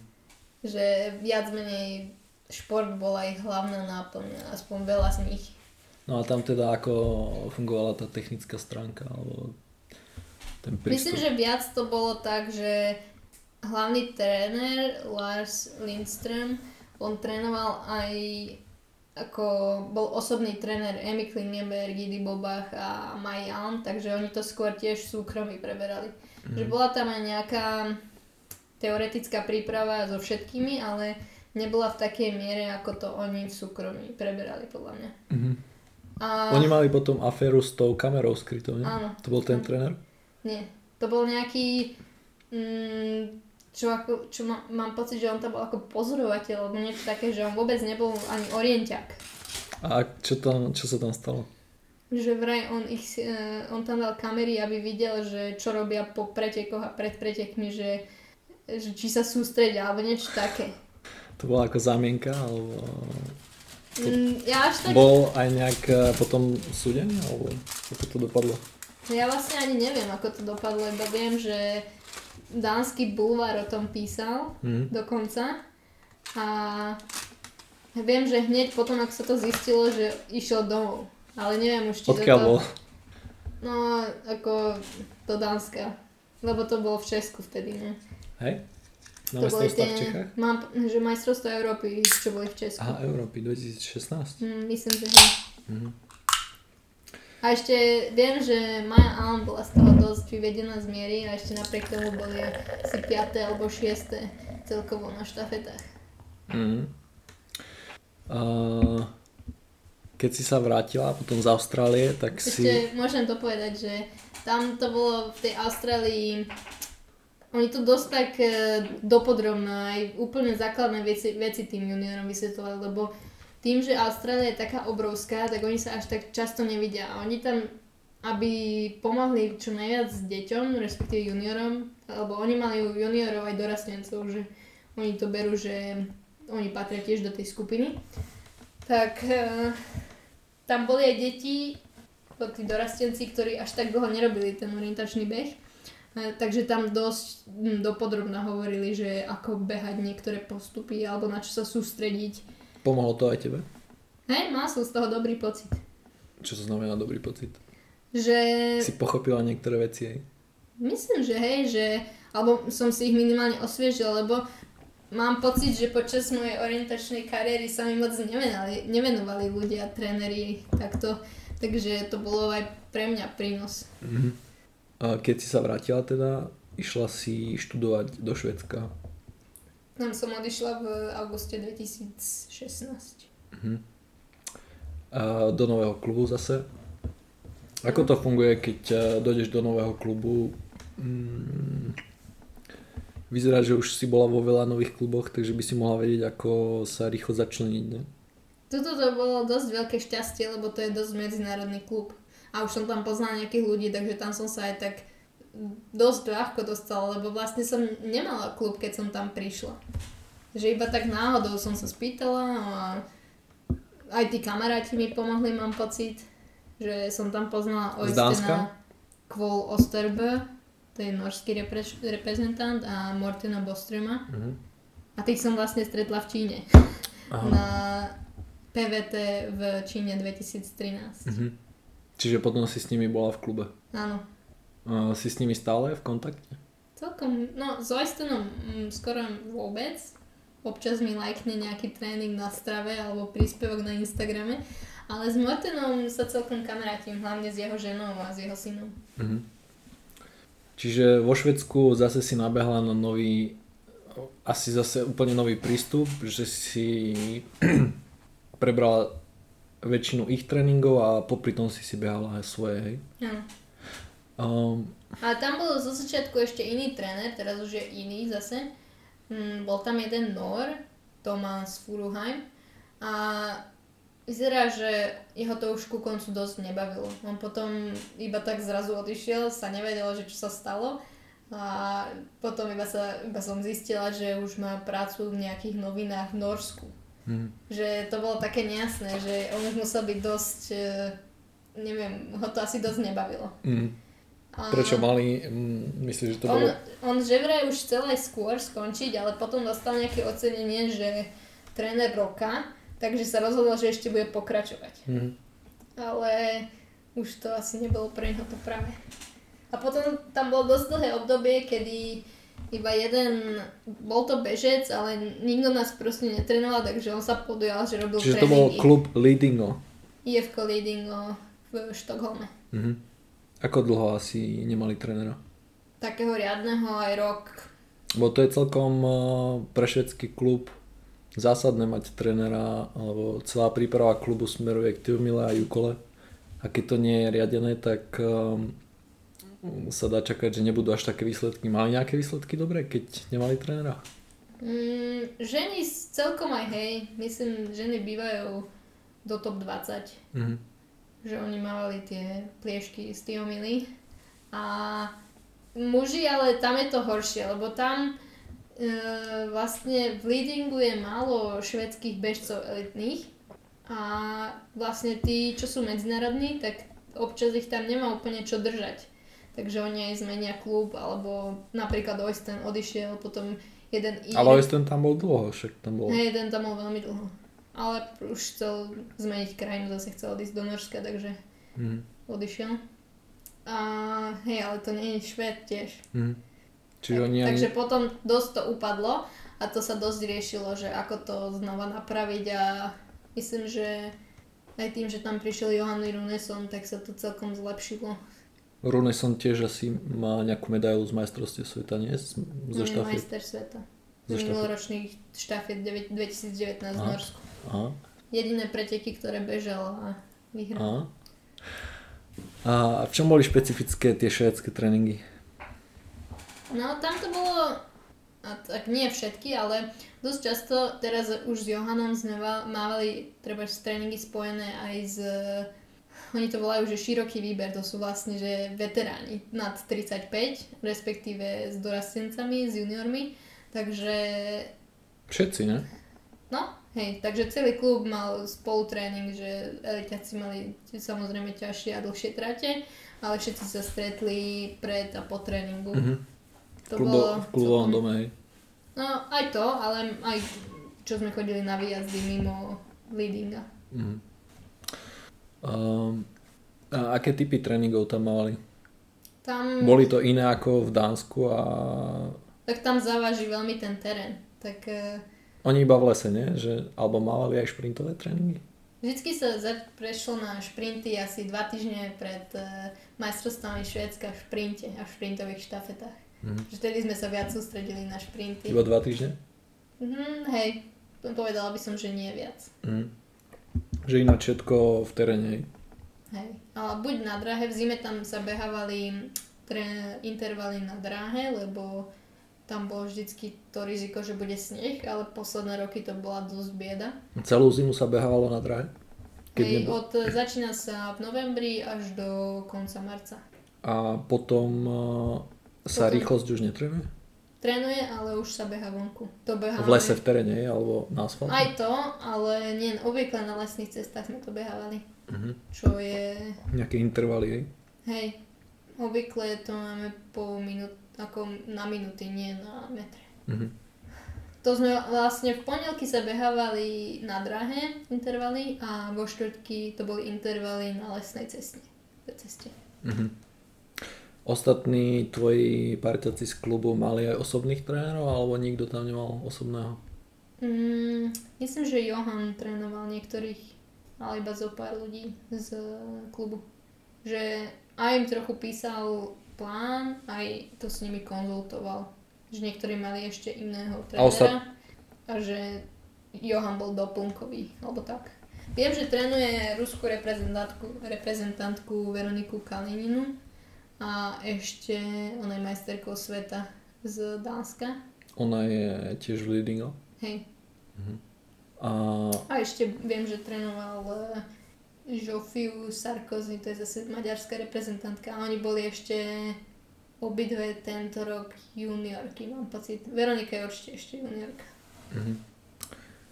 B: Že viac menej šport bola ich hlavná náplň, aspoň veľa z nich.
A: No a tam teda ako fungovala tá technická stránka, alebo ten prístup?
B: Myslím, že viac to bolo tak, že hlavný tréner Lars Lindström, on trénoval aj ako bol osobný tréner Amy Klingenberg, Gidi Bobach a Mai Alm, takže oni to skôr tiež súkromí preberali. Mm. Že bola tam aj nejaká teoretická príprava so všetkými, ale nebola v takej miere, ako to oni v súkromí preberali, podľa mňa. Mm-hmm.
A: A... Oni mali potom aféru s tou kamerou skrytou, nie?
B: Áno.
A: To bol ten tréner?
B: Nie. To bol nejaký mm, čo, ako, čo má, mám pocit, že on tam bol ako pozorovateľ, alebo niečo také, že on vôbec nebol ani orienťak.
A: A čo, tam, čo sa tam stalo?
B: Že vraj on, ich, uh, on tam dal kamery, aby videl, že čo robia po pretekoch a pred pretekmi, že, že či sa sústredia, alebo niečo také.
A: To bola ako zámienka, alebo...
B: To mm, ja až tak...
A: Bol aj nejak uh, potom súdený, alebo ako to dopadlo?
B: Ja vlastne ani neviem, ako to dopadlo, iba viem, že dánsky bulvár o tom písal mm. dokonca. A viem, že hneď potom, ak sa to zistilo, že išiel domov. Ale neviem už, či
A: Odkiaľ to... bol?
B: No, ako do Dánska. Lebo to bolo v Česku vtedy, ne?
A: Hej?
B: Na to boli tie, v Čechách? Mám, že majstrovstvo Európy, čo boli v Česku.
A: Aha, Európy 2016?
B: Mm, myslím, že hej. Mm-hmm. A ešte viem, že Maja Allen bola z toho dosť vyvedená z miery a ešte napriek tomu boli asi 5. alebo 6. celkovo na štafetách. Mm.
A: Uh, keď si sa vrátila potom z Austrálie, tak
B: ešte
A: si...
B: Ešte môžem to povedať, že tam to bolo v tej Austrálii oni to dosť tak e, dopodrobná, aj úplne základné veci, veci tým juniorom vysvetľovali, lebo tým, že Austrália je taká obrovská, tak oni sa až tak často nevidia. A oni tam, aby pomohli čo najviac s deťom, respektíve juniorom, alebo oni mali juniorov aj dorastencov, že oni to berú, že oni patria tiež do tej skupiny. Tak e, tam boli aj deti, tí dorastenci, ktorí až tak dlho nerobili ten orientačný beh. E, takže tam dosť hm, dopodrobne hovorili, že ako behať niektoré postupy alebo na čo sa sústrediť
A: Pomohlo to aj tebe?
B: Hej, mal som z toho dobrý pocit.
A: Čo to znamená dobrý pocit?
B: Že...
A: Si pochopila niektoré veci, hej?
B: Myslím, že hej, že... Alebo som si ich minimálne osviežil, lebo mám pocit, že počas mojej orientačnej kariéry sa mi moc nevenovali, nevenovali ľudia, tréneri takto. Takže to bolo aj pre mňa prínos.
A: Mm-hmm. A keď si sa vrátila teda, išla si študovať do Švedska.
B: Tam som odišla v auguste 2016. Uh-huh.
A: A do nového klubu zase? Ako to funguje, keď eh, dojdeš do nového klubu? Hmm, vyzerá, že už si bola vo veľa nových kluboch, takže by si mohla vedieť, ako sa rýchlo začleniť, ne?
B: Toto to bolo dosť veľké šťastie, lebo to je dosť medzinárodný klub. a už som tam poznala nejakých ľudí, takže tam som sa aj tak dosť ľahko dostala, lebo vlastne som nemala klub, keď som tam prišla. Že iba tak náhodou som sa spýtala a aj tí kamaráti mi pomohli, mám pocit, že som tam poznala Oystena Kvôl Osterbø, to je norský repre- reprezentant a Mortina Boströma. Uh-huh. A tých som vlastne stretla v Číne. Aha. Na PVT v Číne 2013. Uh-huh.
A: Mhm. Čiže potom si s nimi bola v klube?
B: Áno.
A: A si s nimi stále v kontakte?
B: Celkom, no s Oystenom mm, skoro vôbec. Občas mi lajkne nejaký tréning na strave alebo príspevok na Instagrame. Ale s Mortenom sa celkom kamarátim, hlavne s jeho ženou a s jeho synom. Uh-huh.
A: Čiže vo Švedsku zase si nabehla na nový, asi zase úplne nový prístup, že si prebrala väčšinu ich tréningov a popri tom si si behala aj svoje, hej?
B: Áno. Um, a tam bol zo začiatku ešte iný tréner, teraz už je iný zase. Mm, bol tam jeden Nor, Thomas Furuheim a Vyzerá, že jeho to už ku koncu dosť nebavilo. On potom iba tak zrazu odišiel, sa nevedelo, že čo sa stalo. A potom iba, sa, iba som zistila, že už má prácu v nejakých novinách v Norsku. Hmm. Že to bolo také nejasné, že on už musel byť dosť, e, neviem, ho to asi dosť nebavilo.
A: Hmm. Prečo mali, mm, myslíš, že to
B: on,
A: bolo?
B: On že vraj už chcel aj skôr skončiť, ale potom dostal nejaké ocenenie, že tréner roka Takže sa rozhodol, že ešte bude pokračovať. Mm. Ale už to asi nebolo pre neho to práve. A potom tam bolo dosť dlhé obdobie, kedy iba jeden, bol to bežec, ale nikto nás proste netrenoval, takže on sa podujal, že robil
A: Čiže tréningy. to bol klub Leadingo.
B: IFK Leadingo v Štokholme. Mm-hmm.
A: Ako dlho asi nemali trénera?
B: Takého riadneho aj rok.
A: Bo to je celkom uh, pre švedský klub zásadné mať trénera, alebo celá príprava klubu smeruje k Tiumile a Jukole. A keď to nie je riadené, tak um, sa dá čakať, že nebudú až také výsledky. Mali nejaké výsledky dobré, keď nemali trénera?
B: Mm, ženy celkom aj hej. Myslím, ženy bývajú do top 20. Mm-hmm. Že oni mávali tie pliešky z Tiomily. A muži, ale tam je to horšie, lebo tam E, vlastne v leadingu je málo švedských bežcov elitných a vlastne tí, čo sú medzinárodní, tak občas ich tam nemá úplne čo držať. Takže oni aj zmenia klub, alebo napríklad Oysten odišiel, potom jeden.
A: Ale Oysten tam bol dlho, však tam bol.
B: Hej, jeden tam bol veľmi dlho. Ale už chcel zmeniť krajinu, zase chcel odísť do Norska, takže mm. odišiel. A hej, ale to nie je Šved tiež. Mm. Čiže tak, oni ani... Takže potom dosť to upadlo a to sa dosť riešilo, že ako to znova napraviť a myslím, že aj tým, že tam prišiel Johan Runeson, tak sa to celkom zlepšilo.
A: Runeson tiež asi má nejakú medailu z majstrovstiev sveta, nie? Z,
B: zo štafet. majster sveta. Z minuloročných štafet 2019 v Norsku. Aha. Jediné preteky, ktoré bežal a vyhral. Aha.
A: A v čom boli špecifické tie švédske tréningy?
B: No tam to bolo, a tak nie všetky, ale dosť často teraz už s Johanom sme mávali treba tréningy spojené aj s oni to volajú, že široký výber, to sú vlastne, že veteráni nad 35, respektíve s dorastencami, s juniormi, takže...
A: Všetci, ne?
B: No, hej, takže celý klub mal spolutréning, že elitiaci mali samozrejme ťažšie a dlhšie trate, ale všetci sa stretli pred a po tréningu. Mm-hmm.
A: To Klubo, bolo v klubovom dome, hej.
B: No aj to, ale aj čo sme chodili na výjazdy mimo leadinga. Mm.
A: Um, a aké typy tréningov tam mali?
B: Tam...
A: Boli to iné ako v Dánsku a...
B: Tak tam závaží veľmi ten terén. Tak, uh...
A: Oni iba v lese, nie? Že, alebo mávali aj šprintové tréningy?
B: Vždycky sa prešlo na šprinty asi dva týždne pred uh, majstrovstvami Švédska v šprinte a v šprintových štafetách. Mm. Že vtedy sme sa viac sústredili na šprinty.
A: Iba dva týždne?
B: Mm, hej, povedala by som, že nie viac. Mm.
A: Že ináč všetko v teréne.
B: Hej, ale buď na dráhe, v zime tam sa behávali tre, intervaly na dráhe, lebo tam bolo vždycky to riziko, že bude sneh, ale posledné roky to bola dosť bieda.
A: Celú zimu sa behávalo na dráhe? Keď
B: Hej,
A: nebo...
B: od, začína sa v novembri až do konca marca.
A: A potom uh, sa
B: Potom-
A: rýchlosť už netrenuje?
B: Trénuje, ale už sa beha vonku. To beháme.
A: V lese, v teréne, alebo na asfalte?
B: Aj to, ale nie, obvykle na lesných cestách sme to behávali.
A: Mhm.
B: Čo je,
A: Nejaké intervaly, hej?
B: hej, obvykle to máme po minút, ako na minúty, nie na metre.
A: Mhm.
B: To sme vlastne v pondelky sa behávali na drahe intervaly a vo štvrtky to boli intervaly na lesnej ceste. ceste.
A: Mhm. Ostatní tvoji parťaci z klubu mali aj osobných trénerov, alebo nikto tam nemal osobného?
B: Mm, myslím, že Johan trénoval niektorých, ale iba zo pár ľudí z klubu. Že aj im trochu písal plán, aj to s nimi konzultoval. Že niektorí mali ešte iného trénera
A: ostat-
B: a že Johan bol doplnkový, alebo tak. Viem, že trénuje ruskú reprezentantku, reprezentantku Veroniku Kalininu a ešte ona je majsterkou sveta z Dánska.
A: Ona je tiež v Leadingo.
B: Hej,
A: A
B: A ešte viem, že trénoval Jofiu Sarkozy, to je zase maďarská reprezentantka. A oni boli ešte obidve tento rok juniorky, mám pocit. Veronika je určite ešte juniorka.
A: Mhm.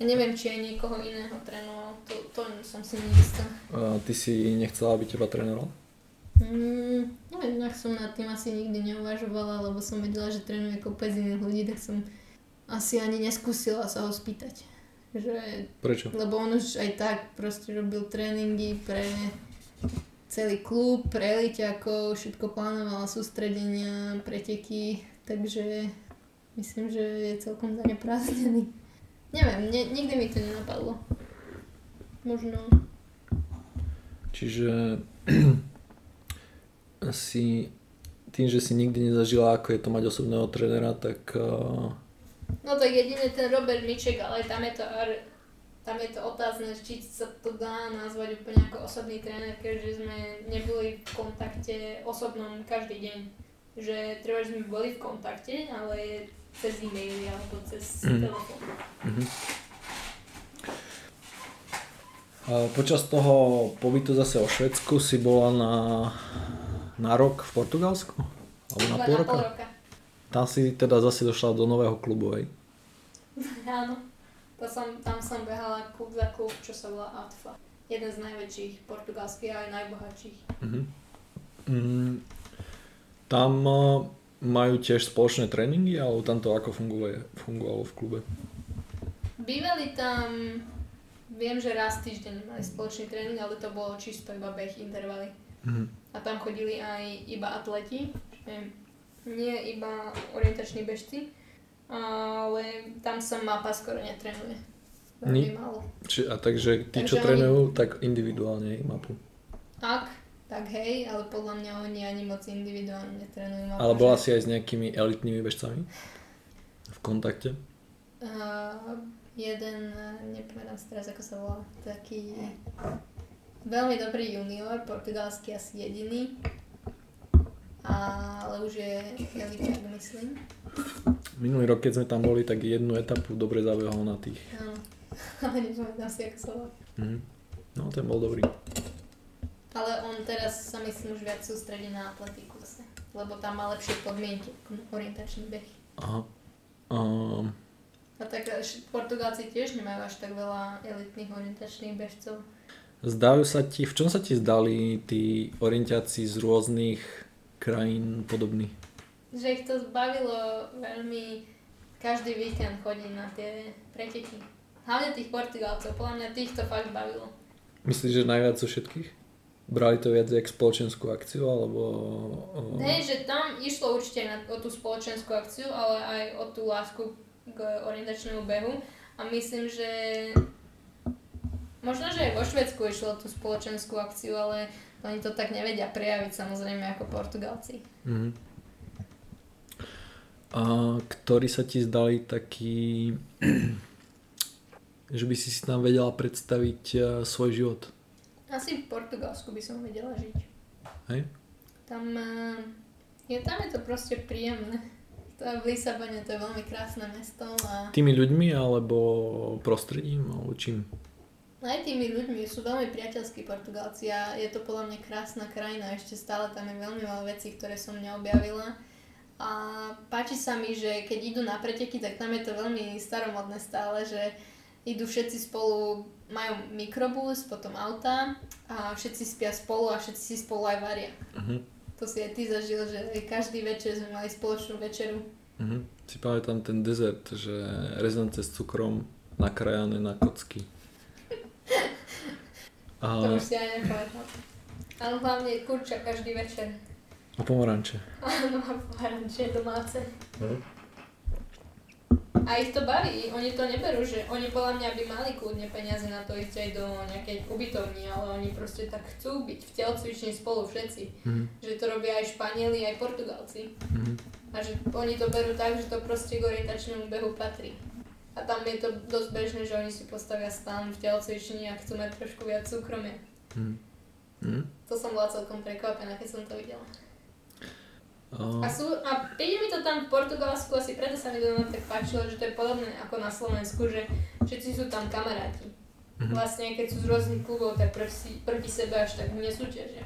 B: Ja neviem, či aj niekoho iného trénoval, to, to som si neistá.
A: a ty si nechcela, aby teba trénoval?
B: Mm, tak som nad tým asi nikdy neuvažovala, lebo som vedela, že trénuje kopec iných ľudí, tak som asi ani neskúsila sa ho spýtať. Že
A: Prečo?
B: Lebo on už aj tak proste robil tréningy pre celý klub, pre eliťakov, všetko plánoval, sústredenia, preteky, takže myslím, že je celkom zaneprázdnený. Neviem, ne, nikdy mi to nenapadlo. Možno.
A: Čiže si tým, že si nikdy nezažila, ako je to mať osobného trénera, tak uh,
B: No tak jedine ten Robert Miček, ale tam je to tam je to otázne, či sa to dá nazvať úplne ako osobný tréner, keďže sme neboli v kontakte osobnom každý deň. Že treba, že sme boli v kontakte, ale cez e-maily alebo cez
A: Mhm.
B: telefón.
A: mhm. A počas toho pobytu zase o Švedsku si bola na, na rok v Portugalsku? Alebo na pol
B: na
A: roka?
B: pol roka.
A: Tam si teda zase došla do nového klubu, hej?
B: Áno. To som, tam som behala klub za klub, čo sa volá ATFA. Jeden z najväčších portugalských a aj najbohatších.
A: Mhm. Mm, tam uh, majú tiež spoločné tréningy, alebo tam to ako funguje, fungovalo v klube?
B: Bývali tam, viem, že raz týždeň mali spoločný tréning, ale to bolo čisto iba beh intervaly.
A: Mhm.
B: A tam chodili aj iba atleti, že nie iba orientační bežci, ale tam sa mapa skoro netrenuje. Veľmi málo.
A: Či, a takže tí,
B: Takže
A: čo
B: oni-
A: trénujú, tak individuálne mapu.
B: Ak, tak hej, ale podľa mňa oni ani moc individuálne netrenujú mapu.
A: Ale bola si aj s nejakými elitnými bežcami? V kontakte?
B: Uh, jeden, nepamätám si teraz, ako sa volá, taký veľmi dobrý junior, portugalský asi jediný, ale už je eliťák, myslím.
A: Minulý rok, keď sme tam boli, tak jednu etapu dobre zabehol na tých.
B: Áno, ale nepamätám si, ako volá.
A: Mhm. No, ten bol dobrý.
B: Ale on teraz sa myslím už viac sústredí na atletiku zase, lebo tam má lepšie podmienky ako orientačný beh.
A: Aha. Um,
B: A tak až Portugálci tiež nemajú až tak veľa elitných orientačných bežcov.
A: zdajú sa ti, v čom sa ti zdali tí orientiaci z rôznych krajín podobní?
B: Že ich to zbavilo veľmi každý víkend chodiť na tie preteky. Hlavne tých Portugálcov, podľa mňa tých to fakt bavilo.
A: Myslíš, že najviac zo všetkých? Brali to viac jak spoločenskú akciu, alebo...
B: Hej, že tam išlo určite na, o tú spoločenskú akciu, ale aj o tú lásku k orientačnému behu. A myslím, že možno, že aj vo Švedsku išlo o tú spoločenskú akciu, ale oni to tak nevedia prejaviť samozrejme ako Portugalci.
A: Mhm. A ktorí sa ti zdali taký, že by si si tam vedela predstaviť eh, svoj život?
B: Asi v Portugalsku by som vedela žiť.
A: Hej?
B: Tam, eh, je, tam je to proste príjemné. To v Lisabone to je veľmi krásne mesto a
A: Tými ľuďmi alebo prostredím alebo čím?
B: Aj tými ľuďmi sú veľmi priateľskí Portugalci a je to podľa mňa krásna krajina. Ešte stále tam je veľmi veľa vecí, ktoré som neobjavila. A páči sa mi, že keď idú na preteky, tak tam je to veľmi staromodné stále, že idú všetci spolu, majú mikrobus, potom auta a všetci spia spolu a všetci si spolu aj varia.
A: Uh-huh.
B: To si aj ty zažil, že každý večer sme mali spoločnú večeru.
A: Uh-huh. Si pamätám ten dezert, že rezance s cukrom nakrajané na kocky.
B: A... To už si aj nepamätám. Ale hlavne kurča každý večer.
A: A pomaranče.
B: Áno, a pomaranče domáce. Hm? A ich to baví, oni to neberú, že oni podľa mňa by mali kľudne peniaze na to ísť aj do nejakej ubytovny, ale oni proste tak chcú byť v telcvični spolu všetci. Mm. Že to robia aj Španieli, aj Portugalci. Mm. A že oni to berú tak, že to proste k orientačnému behu patrí. A tam je to dosť bežné, že oni si postavia stan v telocvični a chcú mať trošku viac súkromia. Mm. Mm. To som bola celkom prekvapená, keď som to videla. Uh. A, sú, a príde mi to tam v Portugalsku, asi preto sa mi to tak páčilo, že to je podobné ako na Slovensku, že všetci sú tam kamaráti. Mm-hmm. Vlastne keď sú z rôznych klubov, tak proti, proti sebe až tak nesúťažia.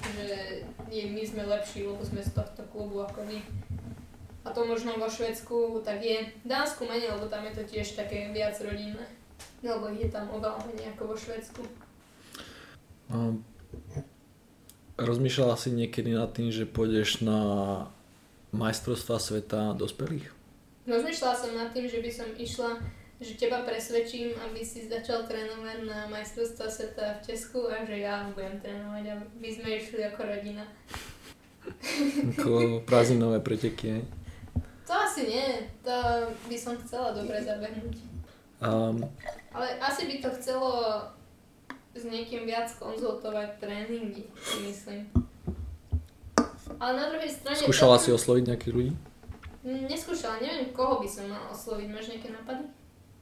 B: Že nie, my sme lepší, lebo sme z tohto klubu ako vy. A to možno vo Švedsku tak je. V Dánsku menej, lebo tam je to tiež také viac rodinné. Lebo je tam oveľa menej ako vo Švedsku.
A: Um, rozmýšľala si niekedy nad tým, že pôjdeš na majstrovstvá sveta dospelých?
B: Rozmýšľala som nad tým, že by som išla, že teba presvedčím, aby si začal trénovať na majstrovstvá sveta v Česku a že ja budem trénovať a my sme išli ako rodina.
A: Ako prázdninové preteky,
B: to asi nie, to by som chcela dobre zabehnúť. Um, Ale asi by to chcelo s niekým viac konzultovať tréningy, si myslím. Ale na druhej strane...
A: Skúšala to... si osloviť nejakých ľudí?
B: Neskúšala, neviem, koho by som mala osloviť. Máš nejaké nápady?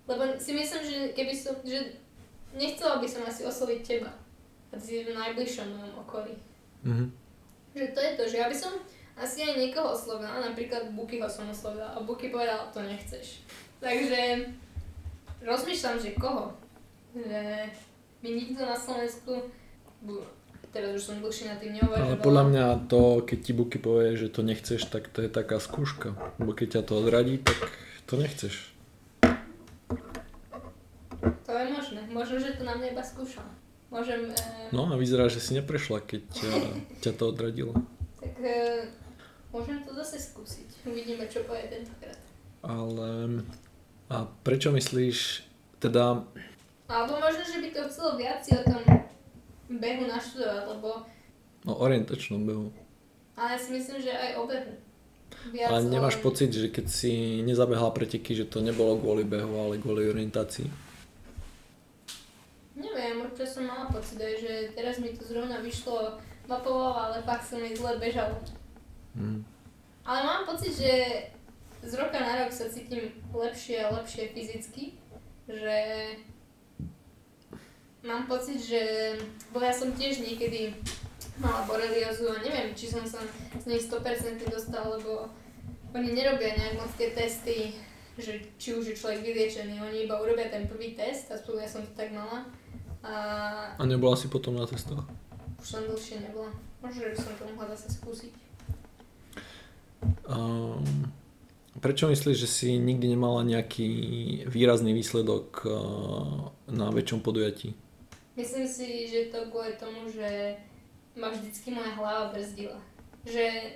B: Lebo si myslím, že keby som... Že nechcela by som asi osloviť teba. A ty si v najbližšom mojom okolí. Mm-hmm. Že to je to, že ja by som asi aj niekoho oslovila, napríklad Bukyho som oslovila a Buky povedal, to nechceš. Takže rozmýšľam, že koho. Že mi nikto na Slovensku, teraz už som dlhšie na tým neuvažovala.
A: Ale podľa mňa to, keď ti Buky povie, že to nechceš, tak to je taká skúška. Lebo keď ťa to odradí, tak to nechceš.
B: To je možné. Možno, že to na mňa iba skúšala. Môžem... E...
A: No a vyzerá, že si neprešla, keď ťa, ťa to odradilo.
B: Tak e, Môžem to zase skúsiť. Uvidíme, čo povie tentokrát.
A: Ale... A prečo myslíš, teda...
B: Alebo možno, že by to chcelo viac si o tom behu naštudovať, lebo...
A: O orientačnom behu.
B: Ale ja si myslím, že aj o behu.
A: Viac ale nemáš o... pocit, že keď si nezabehla preteky, že to nebolo kvôli behu, ale kvôli orientácii?
B: Neviem, určite som mala pocit aj, že teraz mi to zrovna vyšlo mapovo, ale fakt som mi zle bežalo. Mm. Ale mám pocit, že z roka na rok sa cítim lepšie a lepšie fyzicky, že mám pocit, že, bo ja som tiež niekedy mala boreliozu a neviem, či som sa z nej 100% dostal, lebo oni nerobia nejak moc tie testy, že či už je človek vyliečený, oni iba urobia ten prvý test, aspoň ja som to tak mala. A,
A: a nebola si potom na testoch?
B: Už som dlhšie nebola. Možno, že by som to mohla zase skúsiť.
A: Um, prečo myslíš, že si nikdy nemala nejaký výrazný výsledok uh, na väčšom podujatí?
B: Myslím si, že to kvôli tomu, že ma vždycky moja hlava brzdila. Že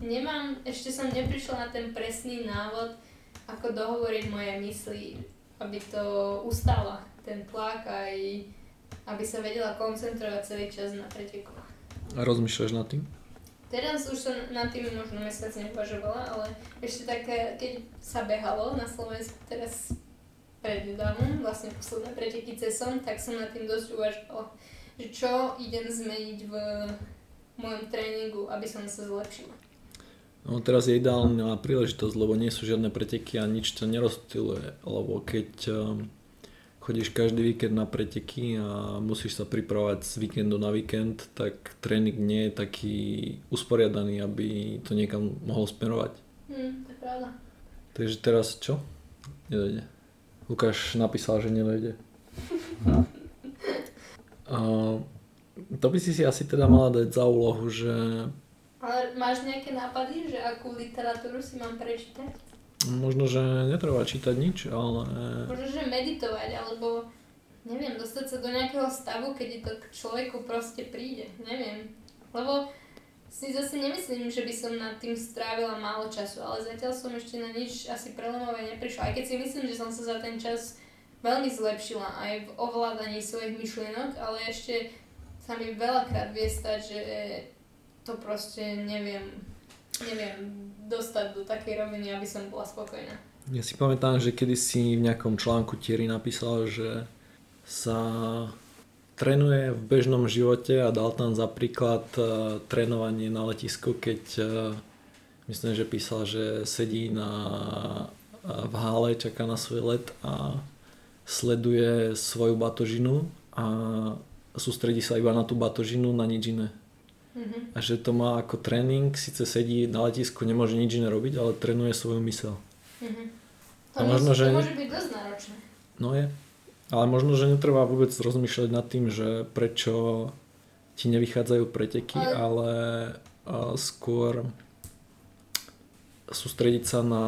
B: nemám, ešte som neprišla na ten presný návod, ako dohovoriť moje mysli, aby to ustála, ten tlak aj aby sa vedela koncentrovať celý čas na pretekoch.
A: A rozmýšľaš nad tým?
B: Teraz už som nad tým možno mesiac neuvažovala, ale ešte tak, keď sa behalo na Slovensku teraz prednedávnom, vlastne posledné preteky cesom, tak som nad tým dosť uvažovala, že čo idem zmeniť v mojom tréningu, aby som sa zlepšila.
A: No teraz je ideálna príležitosť, lebo nie sú žiadne preteky a nič to nerozptýluje, lebo keď um, chodíš každý víkend na preteky a musíš sa pripravovať z víkendu na víkend, tak tréning nie je taký usporiadaný, aby to niekam mohol smerovať.
B: Hmm, to je pravda.
A: Takže teraz čo? Nedojde. Lukáš napísal, že nedojde. Uh, to by si si asi teda mala dať za úlohu, že...
B: Ale máš nejaké nápady, že akú literatúru si mám prečítať?
A: Možno, že netreba čítať nič, ale...
B: Možno, že meditovať, alebo neviem, dostať sa do nejakého stavu, keď to k človeku proste príde. Neviem. Lebo si zase nemyslím, že by som nad tým strávila málo času, ale zatiaľ som ešte na nič asi prelomovej neprišla. Aj keď si myslím, že som sa za ten čas veľmi zlepšila aj v ovládaní svojich myšlienok, ale ešte sa mi veľakrát vie stať, že to proste neviem, neviem dostať do takej roviny, aby som bola spokojná.
A: Ja si pamätám, že kedy si v nejakom článku Thierry napísal, že sa trénuje v bežnom živote a dal tam za príklad uh, trénovanie na letisku, keď uh, myslím, že písal, že sedí na, uh, v hále, čaká na svoj let a sleduje svoju batožinu a sústredí sa iba na tú batožinu, na nič iné. Mm-hmm. A že to má ako tréning, síce sedí na letisku, nemôže nič iné robiť, ale trénuje svoju mysel.
B: Mm-hmm. To, a možno, že... to môže byť dosť náročné.
A: No je. Ale možno, že netreba vôbec rozmýšľať nad tým, že prečo ti nevychádzajú preteky, ale, ale skôr sústrediť sa na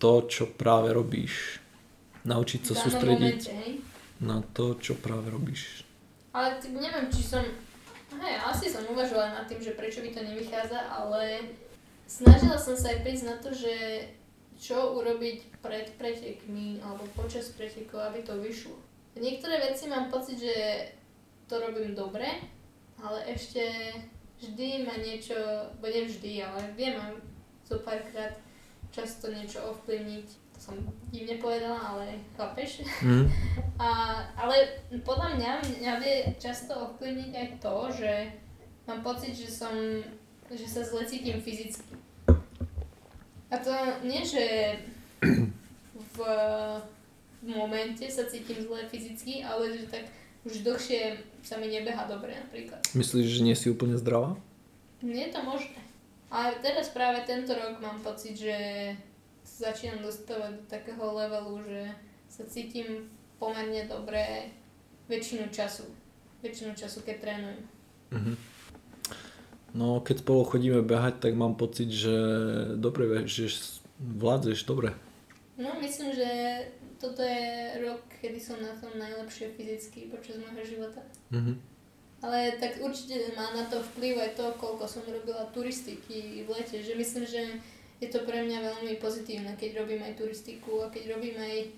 A: to, čo práve robíš. Naučiť sa sústrediť momente, na to, čo práve robíš.
B: Ale neviem, či som Hej, asi som uvažovala nad tým, že prečo mi to nevychádza, ale snažila som sa aj prísť na to, že čo urobiť pred pretekmi alebo počas pretekov, aby to vyšlo. Niektoré veci mám pocit, že to robím dobre, ale ešte vždy ma niečo, bo nevždy, ale viem zo párkrát často niečo ovplyvniť som divne povedala, ale chápeš? Mm. A, ale podľa mňa mňa vie často ovplyvniť aj to, že mám pocit, že som, že sa zle cítim fyzicky. A to nie, že v, v momente sa cítim zle fyzicky, ale že tak už dlhšie sa mi nebeha dobre napríklad.
A: Myslíš, že nie si úplne zdravá?
B: Nie je to možné. A teraz práve tento rok mám pocit, že začínam dostávať do takého levelu, že sa cítim pomerne dobre väčšinu času. Väčšinu času, keď trénujem. Mm-hmm.
A: No, keď spolu chodíme behať, tak mám pocit, že dobre že vládzeš dobre.
B: No, myslím, že toto je rok, kedy som na tom najlepšie fyzicky počas môjho života. Mm-hmm. Ale tak určite má na to vplyv aj to, koľko som robila turistiky v lete. Že myslím, že je to pre mňa veľmi pozitívne, keď robím aj turistiku a keď robím aj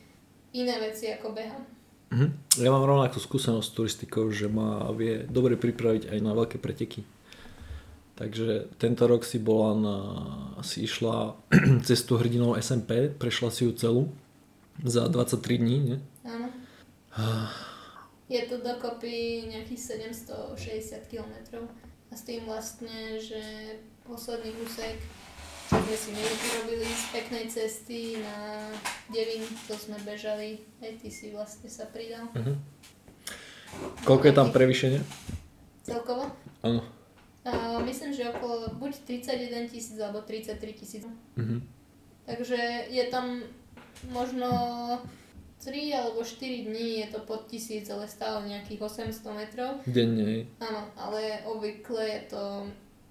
B: iné veci ako behám.
A: Mhm. Ja mám rovnakú skúsenosť s turistikou, že ma vie dobre pripraviť aj na veľké preteky. Takže tento rok si bola na, si išla cestu hrdinou SMP, prešla si ju celú za 23 dní, nie?
B: Áno. Je to dokopy nejakých 760 km a s tým vlastne, že posledný úsek sme si my robili z peknej cesty na Devin, to sme bežali, aj ty si vlastne sa pridal. Uh-huh.
A: Koľko je tam prevýšenie?
B: Celkovo?
A: Áno.
B: Uh, myslím, že okolo buď 31 tisíc alebo 33 tisíc. Uh-huh. Takže je tam možno 3 alebo 4 dní je to pod tisíc, ale stále nejakých 800 metrov.
A: Denne.
B: Áno, ale obvykle je to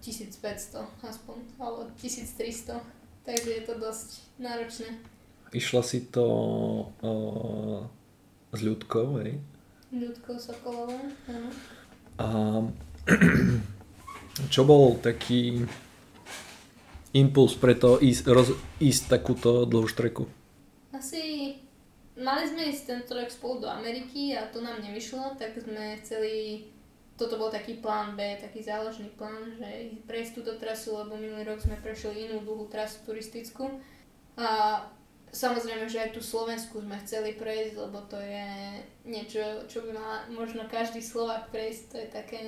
B: 1500 aspoň, alebo 1300, takže je to dosť náročné.
A: Išla si to o, s ľudkou, hej?
B: Ľudkou Sokolovou, áno.
A: A čo bol taký impuls pre to ísť, roz, ísť takúto dlhú štreku?
B: Asi mali sme ísť tento rok spolu do Ameriky a to nám nevyšlo, tak sme chceli toto bol taký plán B, taký záložný plán, že prejsť túto trasu, lebo minulý rok sme prešli inú dlhú trasu turistickú. A samozrejme, že aj tú Slovensku sme chceli prejsť, lebo to je niečo, čo by mal možno každý Slovak prejsť, to je také...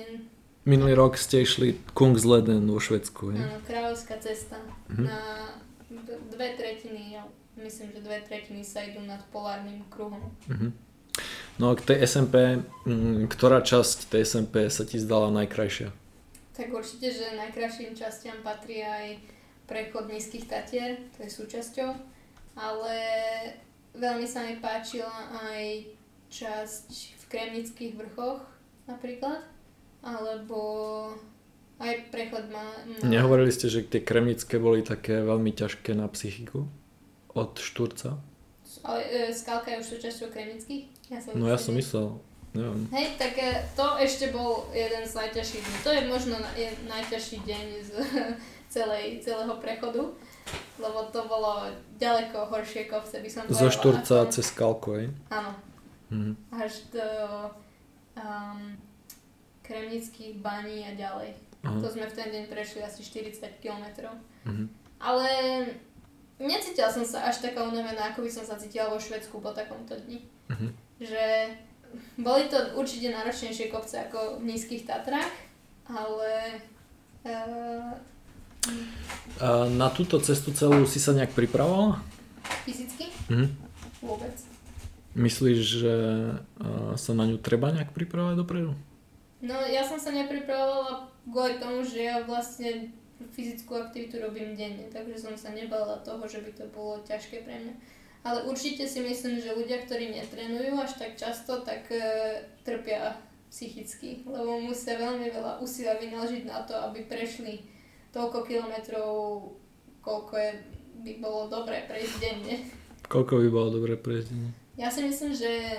A: Minulý rok ste išli Kungsleden vo Švedsku,
B: je? Áno, kráľovská cesta. Mm-hmm. Na dve tretiny, myslím, že dve tretiny sa idú nad polárnym kruhom. Mm-hmm.
A: No a k tej SMP, mm, ktorá časť tej SMP sa ti zdala najkrajšia?
B: Tak určite, že najkrajším častiam patrí aj prechod nízkych tatier, to je súčasťou, ale veľmi sa mi páčila aj časť v Kremnických vrchoch napríklad, alebo aj prechod má... má...
A: Nehovorili ste, že tie kremnické boli také veľmi ťažké na psychiku od Štúrca?
B: Ale e, skalka je už súčasťou Kremnických? Ja som
A: No ja som myslel, neviem.
B: Hej, tak e, to ešte bol jeden z najťažších dní. To je možno najťažší deň z celej, celého prechodu, lebo to bolo ďaleko horšie kopce, by som
A: Zo
B: povedala,
A: Štúrca
B: ako-
A: cez Skalku, hej?
B: Áno,
A: Mhm.
B: až do um, Kremnických baní a ďalej.
A: Aha.
B: To sme v ten deň prešli asi 40 km.
A: Mhm.
B: Ale necítila som sa až taká unavená, ako by som sa cítila vo Švedsku po takomto dni.
A: Mhm.
B: Že boli to určite náročnejšie kopce ako v nízkych Tatrách, ale uh,
A: na túto cestu celú si sa nejak pripravovala?
B: fyzicky
A: Mhm.
B: vôbec.
A: Myslíš, že a, sa na ňu treba nejak pripravovať dopredu?
B: No ja som sa nepripravovala kvôli tomu, že ja vlastne fyzickú aktivitu robím denne, takže som sa nebala toho, že by to bolo ťažké pre mňa. Ale určite si myslím, že ľudia, ktorí netrenujú až tak často, tak e, trpia psychicky, lebo musia veľmi veľa úsilia vynaložiť na to, aby prešli toľko kilometrov, koľko je, by bolo dobré prejsť denne.
A: Koľko by bolo dobre prejsť? denne?
B: Ja si myslím, že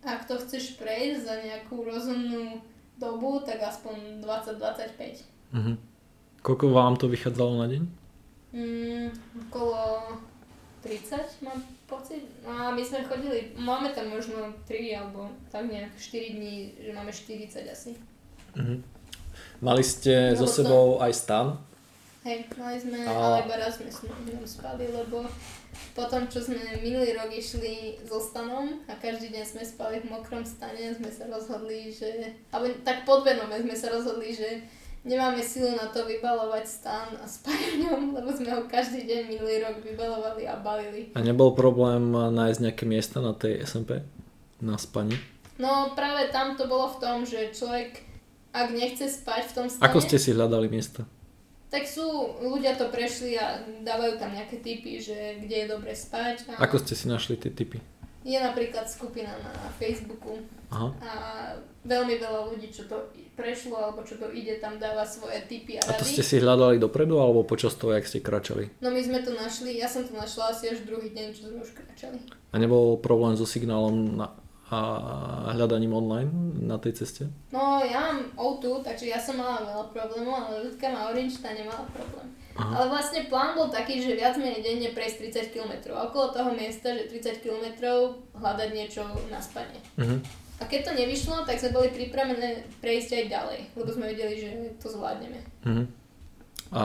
B: ak to chceš prejsť za nejakú rozumnú dobu, tak aspoň 20-25.
A: Mhm. Koľko vám to vychádzalo na deň?
B: Mm, okolo 30 mám pocit. No a my sme chodili, máme tam možno 3 alebo tak nejak 4 dní, že máme 40 asi.
A: Mhm. Mali ste so
B: Lebo to-
A: sebou aj stan?
B: Hej, mali sme,
A: A-
B: ale iba raz sme spali, lebo potom, čo sme minulý rok išli so stanom a každý deň sme spali v mokrom stane, sme sa rozhodli, že, alebo tak podvedome sme sa rozhodli, že nemáme silu na to vybalovať stan a spať v ňom, lebo sme ho každý deň minulý rok vybalovali a balili.
A: A nebol problém nájsť nejaké miesta na tej SMP? Na spani?
B: No práve tam to bolo v tom, že človek, ak nechce spať v tom stane,
A: Ako ste si hľadali miesta?
B: tak sú, ľudia to prešli a dávajú tam nejaké tipy, že kde je dobre spať. A
A: Ako ste si našli tie typy?
B: Je napríklad skupina na Facebooku
A: Aha.
B: a veľmi veľa ľudí, čo to prešlo alebo čo to ide, tam dáva svoje tipy a
A: A to
B: rady.
A: ste si hľadali dopredu alebo počas toho, jak ste kračali?
B: No my sme to našli, ja som to našla asi až druhý deň, čo sme už kráčali.
A: A nebol problém so signálom na, a hľadaním online na tej ceste?
B: No ja mám O2, takže ja som mala veľa problémov, ale ľudka má Orange, tá nemala problém.
A: Aha.
B: Ale vlastne plán bol taký, že viac menej denne prejsť 30 km. Okolo toho miesta, že 30 km hľadať niečo na spanie.
A: Mhm.
B: A keď to nevyšlo, tak sme boli pripravené prejsť aj ďalej, lebo sme vedeli, že to zvládneme.
A: Mhm. A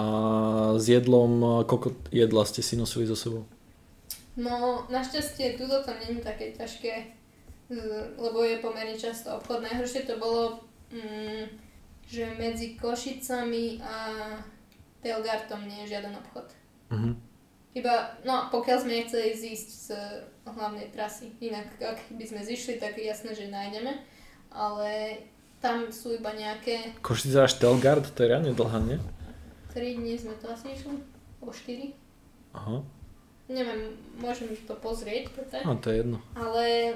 A: s jedlom, koľko jedla ste si nosili so sebou?
B: No, našťastie tuto to není také ťažké, lebo je pomerne často obchod. Najhoršie to bolo, mm, že medzi Košicami a Telgartom nie je žiaden obchod.
A: Mhm.
B: Iba, no pokiaľ sme nechceli zísť z hlavnej trasy. Inak, ak by sme zišli, tak je jasné, že nájdeme. Ale tam sú iba nejaké
A: Košice až Telgard, to je reálne dlhá, nie?
B: 3 dní sme to asi išli, o 4.
A: Aha,
B: Neviem, môžem to pozrieť, to tak.
A: no to je jedno.
B: Ale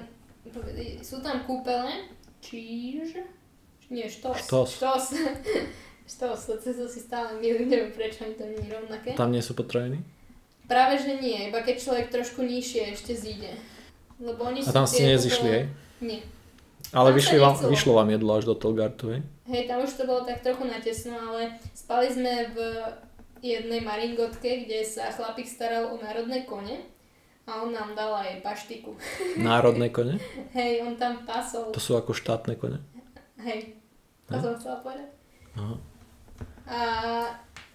B: sú tam kúpele, číž, nie, štos.
A: Štos.
B: Štos. štos, to cez to si stále milím, neviem prečo to nie je rovnaké.
A: Tam nie sú potraviny?
B: Práve že nie, iba keď človek trošku nižšie ešte zíde. Lebo oni
A: A tam ste nezišli, hej?
B: Nie.
A: Ale vyšli vám, vyšlo vám jedlo až do Telgartu, hej?
B: Hej, tam už to bolo tak trochu natesno, ale spali sme v jednej maringotke, kde sa chlapík staral o národné kone a on nám dal aj paštiku.
A: Národné kone?
B: Hej, on tam pasol.
A: To sú ako štátne kone?
B: Hej, to
A: Hej.
B: som chcela povedať.
A: Aha.
B: A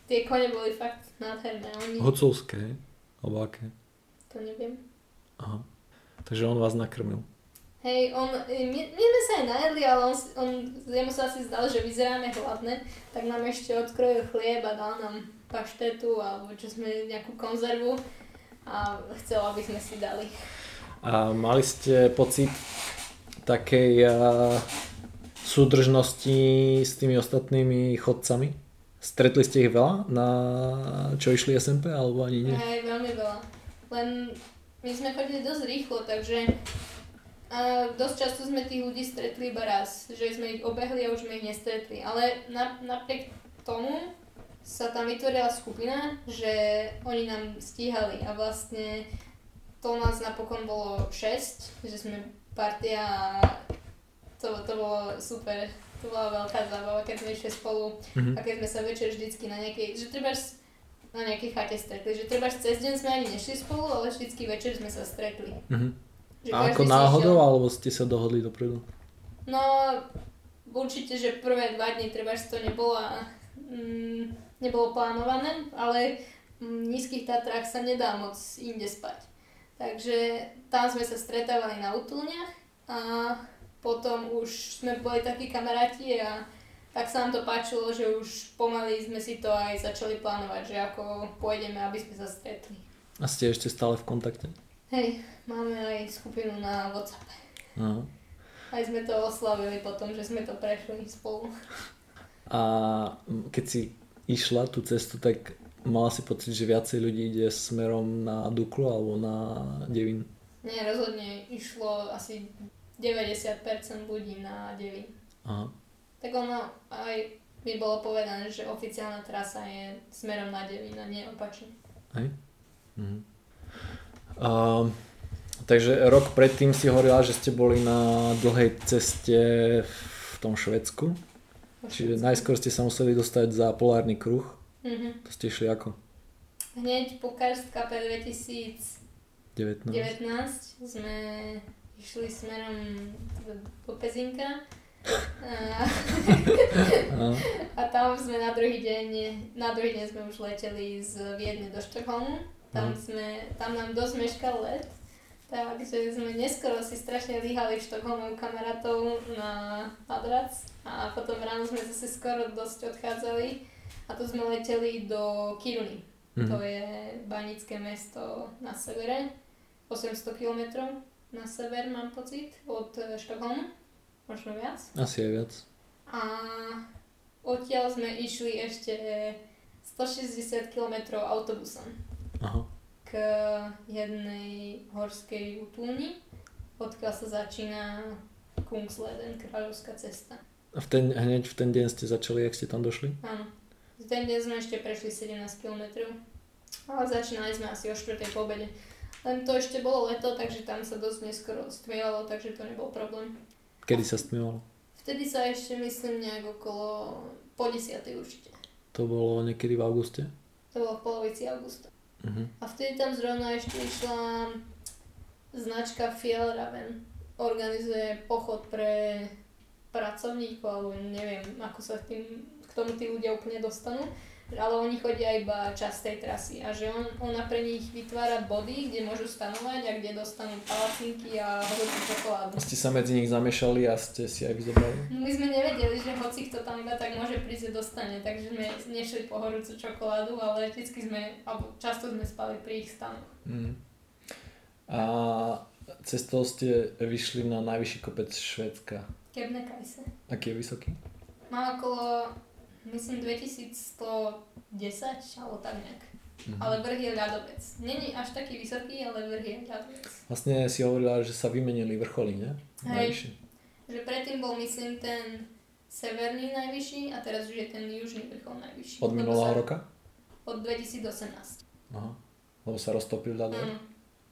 B: tie kone boli fakt nádherné. Oni,
A: Huculské, hej? Alebo aké?
B: to neviem.
A: Aha. Takže on vás nakrmil.
B: Hej, on, my, my sme sa aj najedli, ale on, on, jemu sa asi zdal, že vyzeráme hladné, tak nám ešte odkrojil chlieb a dal nám paštetu alebo čo sme nejakú konzervu a chcel, aby sme si dali.
A: A mali ste pocit takej a, súdržnosti s tými ostatnými chodcami? Stretli ste ich veľa na čo išli SMP alebo ani nie?
B: Hej, veľmi veľa. Len my sme chodili dosť rýchlo, takže A dosť často sme tých ľudí stretli iba raz, že sme ich obehli a už sme ich nestretli. Ale na, napriek tomu sa tam vytvorila skupina, že oni nám stíhali a vlastne to nás napokon bolo 6, že sme partia a to, to bolo super. To bola veľká zábava, keď sme išli spolu mm-hmm. a keď sme sa večer vždycky na nejakej, že treba na nejakej chate stretli, že treba cez deň sme ani nešli spolu, ale vždycky večer sme sa stretli.
A: Mm-hmm. Že a ako náhodou, išiel... alebo ste sa dohodli dopredu?
B: No, určite, že prvé dva dní treba, to nebolo, mm, nebolo plánované, ale v nízkych Tatrách sa nedá moc inde spať. Takže tam sme sa stretávali na útulniach a potom už sme boli takí kamaráti a tak sa nám to páčilo, že už pomaly sme si to aj začali plánovať, že ako pôjdeme, aby sme sa stretli.
A: A ste ešte stále v kontakte?
B: Hej, máme aj skupinu na WhatsApp. Aha. Aj sme to oslavili potom, že sme to prešli spolu.
A: A keď si išla tú cestu, tak mala si pocit, že viacej ľudí ide smerom na Duklu alebo na Devin?
B: Nie, rozhodne išlo asi 90% ľudí na Devin. Aha. Tak ono aj mi bolo povedané, že oficiálna trasa je smerom na Devin a nie opačne. Hej? Mhm.
A: Uh, takže rok predtým si hovorila, že ste boli na dlhej ceste v tom Švedsku. Čiže najskôr ste sa museli dostať za polárny kruh. Mm-hmm. To ste išli ako?
B: Hneď po Karst Cup 2019 sme išli smerom do Pezinka. A, tam sme na druhý deň, na druhý deň sme už leteli z Viedne do Štokholmu tam, mm. sme, tam nám dosť meškal let, takže sme neskoro si strašne líhali Štokholmom kamarátov na madrac a potom ráno sme zase skoro dosť odchádzali a tu sme leteli do Kiruny. Mm. To je banické mesto na severe, 800 km na sever mám pocit od Štokholmu, možno viac.
A: Asi aj viac.
B: A odtiaľ sme išli ešte 160 km autobusom. Aha. k jednej horskej útulni, odkiaľ sa začína Kungsleden, kráľovská cesta.
A: A v ten, hneď v ten deň ste začali, jak ste tam došli?
B: Áno. V ten deň sme ešte prešli 17 km. Ale začínali sme asi o 4. po obede. Len to ešte bolo leto, takže tam sa dosť neskoro stmievalo, takže to nebol problém.
A: Kedy sa stmievalo?
B: Vtedy sa ešte myslím nejak okolo po 10. určite.
A: To bolo niekedy v auguste?
B: To bolo v polovici augusta. Uh-huh. A vtedy tam zrovna ešte išla značka Fjellraven. Organizuje pochod pre pracovníkov, alebo neviem, ako sa tým, k tomu tí ľudia úplne dostanú ale oni chodia iba čas tej trasy a že on, ona pre nich vytvára body, kde môžu stanovať a kde dostanú palacinky a horúcu čokoládu.
A: Ste sa medzi nich zamiešali a ste si aj vyzobrali?
B: No my sme nevedeli, že hoci kto tam iba tak môže prísť a dostane, takže sme nešli po horúcu čokoládu, ale vždycky sme, alebo často sme spali pri ich stanoch. Mm.
A: A cestou ste vyšli na najvyšší kopec Švedska.
B: Kebnekaise.
A: Aký je vysoký?
B: Má okolo myslím 2110 alebo tak nejak. Mm-hmm. Ale vrch je ľadovec. Není až taký vysoký, ale vrch je ľadovec.
A: Vlastne si hovorila, že sa vymenili vrcholy, nie?
B: Hej. Že predtým bol myslím ten severný najvyšší a teraz už je ten južný vrchol najvyšší.
A: Od minulého roka?
B: Od 2018.
A: Aha. Lebo sa roztopil ľadovec? Mm.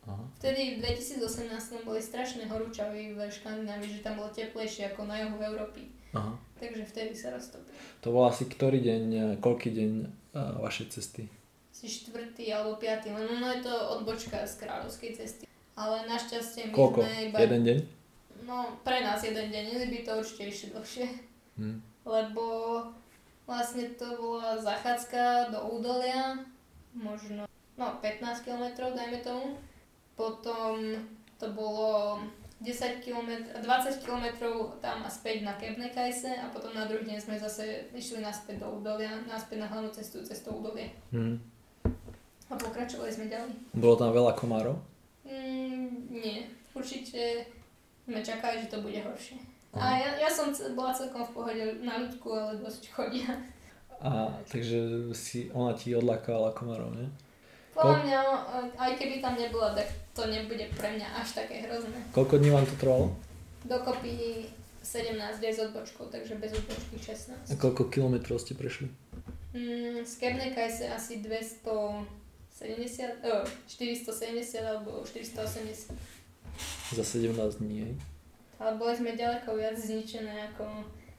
B: Aha. Vtedy v 2018 boli strašné horúčavy v Škandinávii, že tam bolo teplejšie ako na juhu Európy. Aha. Takže vtedy sa roztopil.
A: To bol asi ktorý deň, e, koľký deň uh, vašej cesty?
B: Si štvrtý alebo piatý, len ono je to odbočka z kráľovskej cesty. Ale našťastie my
A: Koľko? sme iba... Jeden deň?
B: No, pre nás jeden deň, by to určite išli dlhšie. Hmm. Lebo vlastne to bola zachádzka do údolia, možno no 15 km, dajme tomu. Potom to bolo 10 km, 20 km tam a späť na Kebnekaise a potom na druhý deň sme zase išli naspäť do Udolia, naspäť na hlavnú cestu cestou Udolie. Hmm. A pokračovali sme ďalej.
A: Bolo tam veľa komárov?
B: Mm, nie, určite sme čakali, že to bude horšie. Aha. A ja, ja som bola celkom v pohode na ľudku, ale dosť chodia.
A: A takže si, ona ti odlákala komárov, nie?
B: Podľa mňa, aj keby tam nebola, tak to nebude pre mňa až také hrozné.
A: Koľko dní vám to trvalo?
B: Dokopy 17 s odbočkou, takže bez odbočky 16.
A: A koľko kilometrov ste prešli?
B: Mm, z Kebnekaise asi 270, oh, 470 alebo 480.
A: Za 17 dní, hej?
B: Ale boli sme ďaleko viac zničené ako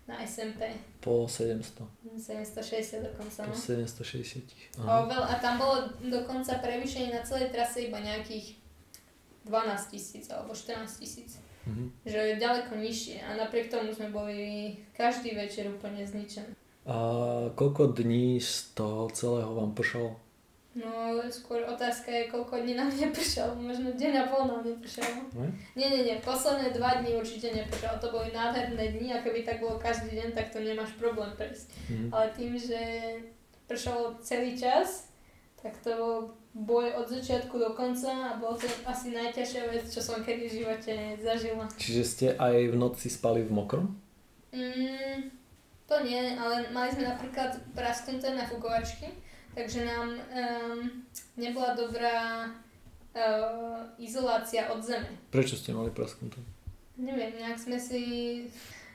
B: na SMP.
A: Po 700.
B: 760 dokonca,
A: Po
B: no.
A: 760.
B: A, veľ, a tam bolo dokonca prevýšenie na celej trase iba nejakých 12 tisíc alebo 14 tisíc.
A: Mhm.
B: Že je ďaleko nižšie a napriek tomu sme boli každý večer úplne zničení.
A: A koľko dní z toho celého vám pršalo?
B: No, skôr otázka je, koľko dní nám nepršalo. Možno deň a pol nám nepršalo.
A: Ne?
B: Nie, nie, nie. Posledné dva dní určite nepršalo. To boli nádherné dni a keby tak bolo každý deň, tak to nemáš problém prejsť.
A: Mhm.
B: Ale tým, že pršalo celý čas, tak to bol boj od začiatku do konca a bolo to asi najťažšia vec, čo som kedy v živote zažila.
A: Čiže ste aj v noci spali v mokrom?
B: Mm, to nie, ale mali sme napríklad prasknuté na fukovačky, takže nám um, nebola dobrá uh, izolácia od zeme.
A: Prečo ste mali prasknuté?
B: Neviem, nejak sme si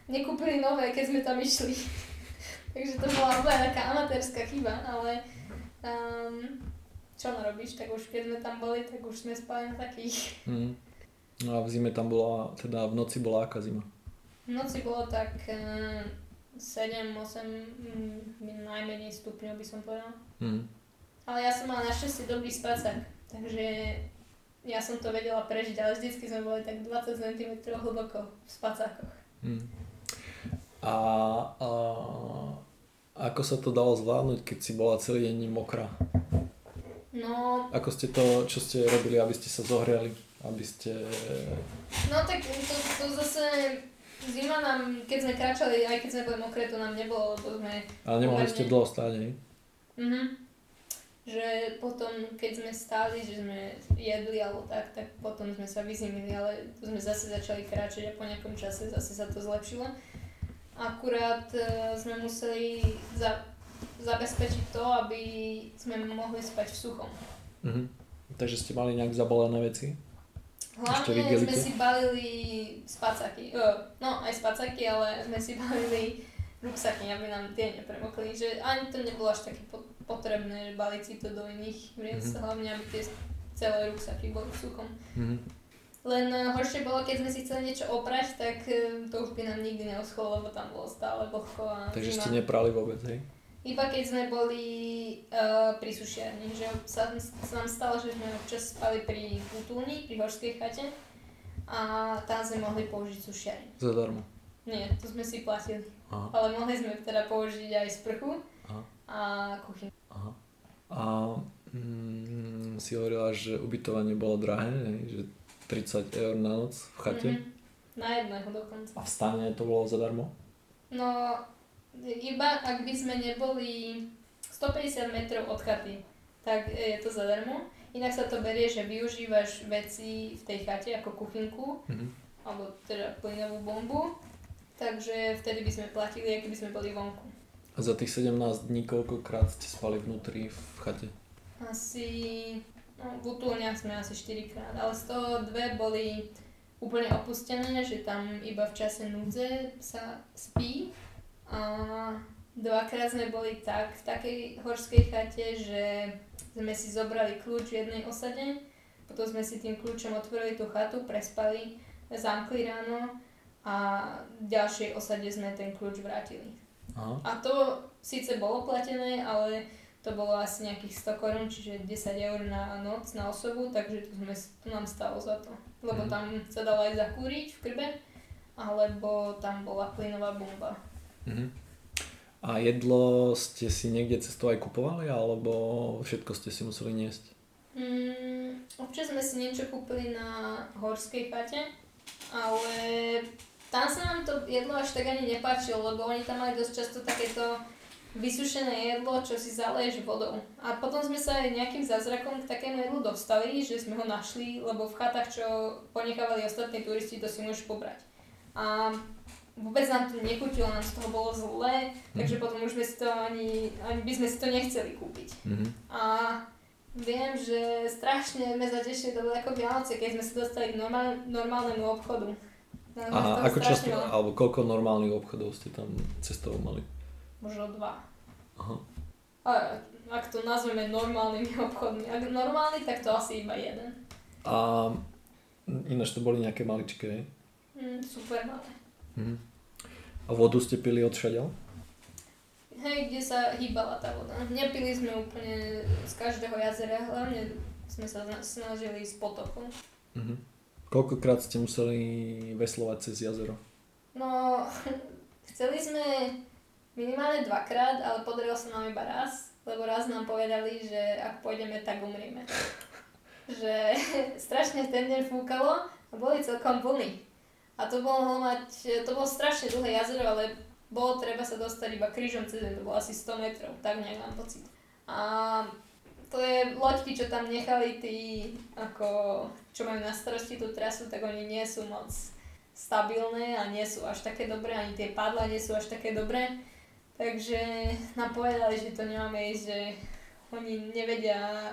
B: nekúpili nové, keď sme tam išli. takže to bola úplne taká amatérska chyba, ale um, čo narobíš, tak už keď sme tam boli, tak už sme spali na takých.
A: Mhm. No a v zime tam bola, teda v noci bola aká zima?
B: V noci bolo tak uh, 7-8 mm, najmenej stupňov by som povedala.
A: Mhm.
B: Ale ja som mala našťastie dobrý spacák, takže ja som to vedela prežiť, ale vždycky sme boli tak 20 cm hlboko v spacákoch.
A: Mhm. A, a ako sa to dalo zvládnuť, keď si bola celý deň mokrá?
B: No,
A: Ako ste to, čo ste robili, aby ste sa zohriali? Aby ste...
B: no tak to, to zase zima nám, keď sme kráčali, aj keď sme boli mokré, to nám nebolo, lebo sme...
A: Ale nemohli ste dlho stáť, hej?
B: Mhm. Že potom, keď sme stáli, že sme jedli alebo tak, tak potom sme sa vyzimili, ale tu sme zase začali kráčať a po nejakom čase zase sa to zlepšilo. Akurát e, sme museli za, zabezpečiť to, aby sme mohli spať v suchom.
A: Mhm. Takže ste mali nejak zabalené veci?
B: Hlavne sme si balili spacáky, uh, no aj spacáky, ale sme si balili ruksaky, aby nám tie nepremokli, že ani to nebolo až také po- potrebné, že baliť si to do iných vriec,
A: Mhm.
B: hlavne aby tie celé ruksaky boli v suchom.
A: Mhm.
B: Len eh, horšie bolo, keď sme si chceli niečo oprať, tak eh, to už by nám nikdy neoschlo, lebo tam bolo stále vlhko a
A: Takže
B: zima.
A: ste neprali vôbec, hej?
B: Iba keď sme boli uh, pri sušiarni, že sa, sa nám stalo, že sme občas spali pri útulni, pri horskej chate a tam sme mohli použiť sušiareň.
A: Zadarmo.
B: Nie, to sme si platili,
A: Aha,
B: ale mohli sme teda použiť aj sprchu
A: aha,
B: a kuchyňu.
A: aha. A mm, si hovorila, že ubytovanie bolo drahé, že 30 eur na noc v chate.
B: Mhm. Na jedného dokonca.
A: A v stane to bolo zadarmo?
B: No, iba ak by sme neboli 150 metrov od chaty, tak je to zadarmo. Inak sa to berie, že využívaš veci v tej chate ako kuchynku,
A: Mhm.
B: alebo teda plynovú bombu, takže vtedy by sme platili, ak by sme boli vonku.
A: A za tých 17 dní koľkokrát ste spali vnútri v chate?
B: Asi, no v útulniach sme asi 4 krát, ale z toho dve boli úplne opustené, že tam iba v čase núdze sa spí a dvakrát sme boli tak v takej horskej chate, že sme si zobrali kľúč v jednej osade, potom sme si tým kľúčom otvorili tú chatu, prespali, zamkli ráno a v ďalšej osade sme ten kľúč vrátili.
A: Aha.
B: A to síce bolo platené, ale to bolo asi nejakých 100 korún, čiže 10 eur na noc na osobu, takže to, sme, to nám stalo za to. Lebo
A: Mhm.
B: tam sa dalo aj zakúriť v krbe, alebo tam bola plynová bomba.
A: Mhm. A jedlo ste si niekde cestou aj kupovali, alebo všetko ste si museli niesť?
B: Mm, občas sme si niečo kúpili na horskej chate, ale tam sa nám to jedlo až tak ani nepáčilo, lebo oni tam mali dosť často takéto vysušené jedlo, čo si zaleješ vodou. A potom sme sa aj nejakým zázrakom k takému jedlu dostali, že sme ho našli, lebo v chatách, čo ponechávali ostatní turisti, to si môžeš pobrať. A vôbec nám to nechutilo, nám z toho bolo zle, takže potom už sme si to ani, ani by sme si to nechceli kúpiť.
A: Mhm.
B: A viem, že strašne sme zatešili, to bolo ako Vianoce, keď sme sa dostali k normál, normálnemu obchodu.
A: A ako často, alebo koľko normálnych obchodov ste tam cestou mali?
B: Možno dva.
A: Aha.
B: A, ak to nazveme normálnymi obchodmi. Ak normálny, tak to asi iba jeden.
A: A ináč to boli nejaké maličké?
B: Mm, super malé.
A: Mhm. A vodu ste pili od všadiaľ?
B: Hej, kde sa hýbala tá voda. Nepili sme úplne z každého jazera, hlavne sme sa snažili z potoku.
A: Mhm. Koľkokrát ste museli veslovať cez jazero?
B: No, chceli sme minimálne dvakrát, ale podarilo sa nám iba raz, lebo raz nám povedali, že ak pôjdeme, tak umrieme. že strašne ten deň fúkalo a boli celkom vlny. A to bolo mať, to bolo strašne dlhé jazero, ale bolo treba sa dostať iba krížom cez to bolo asi 100 metrov, tak nejak mám pocit. A to je loďky, čo tam nechali tí, ako, čo majú na starosti tú trasu, tak oni nie sú moc stabilné a nie sú až také dobré, ani tie padla nie sú až také dobré. Takže nám povedali, že to nemáme ísť, že oni nevedia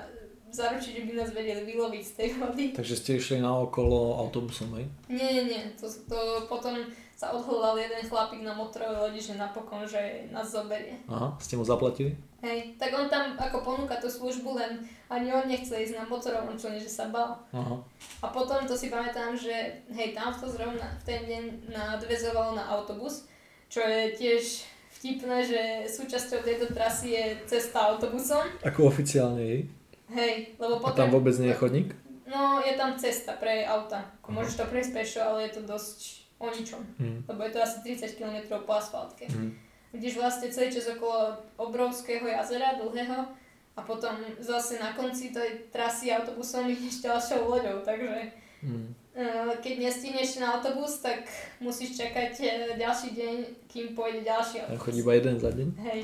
B: zaručiť, že by nás vedeli vyloviť z tej vody.
A: Takže ste išli na okolo autobusom, hej?
B: Nie, nie, nie. To, to potom sa odhľadal jeden chlapík na motorovej lodi, že napokon, že nás zoberie.
A: Aha, ste mu zaplatili?
B: Hej, tak on tam ako ponúka tú službu, len ani on nechce ísť na motorovom člene, že sa bal.
A: Aha.
B: A potom to si pamätám, že hej, tam to zrovna v ten deň nadvezovalo na autobus, čo je tiež vtipné, že súčasťou tejto trasy je cesta autobusom.
A: Ako oficiálne jej?
B: Hej, lebo
A: A
B: potom...
A: tam vôbec nie je chodník?
B: No, je tam cesta pre auta.
A: Aha.
B: môžeš to prejsť pešo, ale je to dosť o ničom.
A: Mhm.
B: Lebo je to asi 30 km po asfaltke.
A: Mhm.
B: Vidíš vlastne celý čas okolo obrovského jazera, dlhého a potom zase na konci tej trasy autobusom ideš ďalšou loďou, takže eh, keď nestihneš na autobus, tak musíš čakať eh, ďalší deň, kým pôjde ďalší autobus.
A: chodí iba jeden za deň?
B: Hej,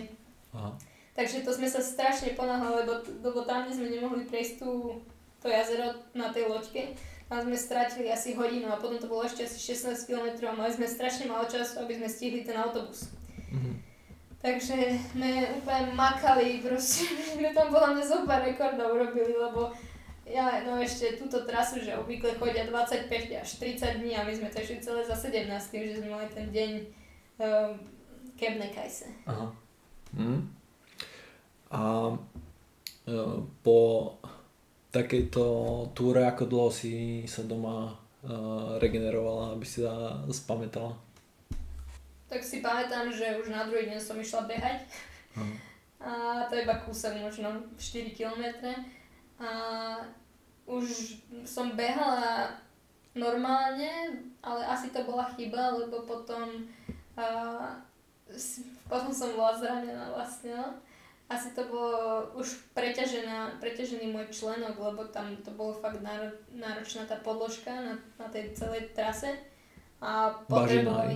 A: Aha.
B: Takže to sme sa strašne ponáhali, lebo, lebo tam, kde sme nemohli prejsť tú, to jazero na tej loďke, tam sme stratili asi hodinu a potom to bolo ešte asi 16 km a mali sme strašne málo času, aby sme stihli ten autobus.
A: Mhm.
B: Takže sme úplne makali, proste sme tam podľa mňa zo pár rekordov urobili, lebo ja, no ešte túto trasu, že obvykle chodia 25 až 30 dní a my sme to išli celé za 17 tým, že sme mali ten deň um, Kebne Kajse.
A: Aha. Mhm. A e, po takejto túre, ako dlho si sa doma e, regenerovala, aby si sa spamätala?
B: Tak si pamätám, že už na druhý deň som išla behať
A: Aha.
B: a to iba kúsok, možno 4 km a už som behala normálne, ale asi to bola chyba, lebo potom a, potom som bola zranená vlastne, no. Asi to bolo už preťažená, preťažený môj členok, lebo tam to bolo fakt náro, náročná tá podložka na, na tej celej trase a
A: Bažina,
B: potrebovali.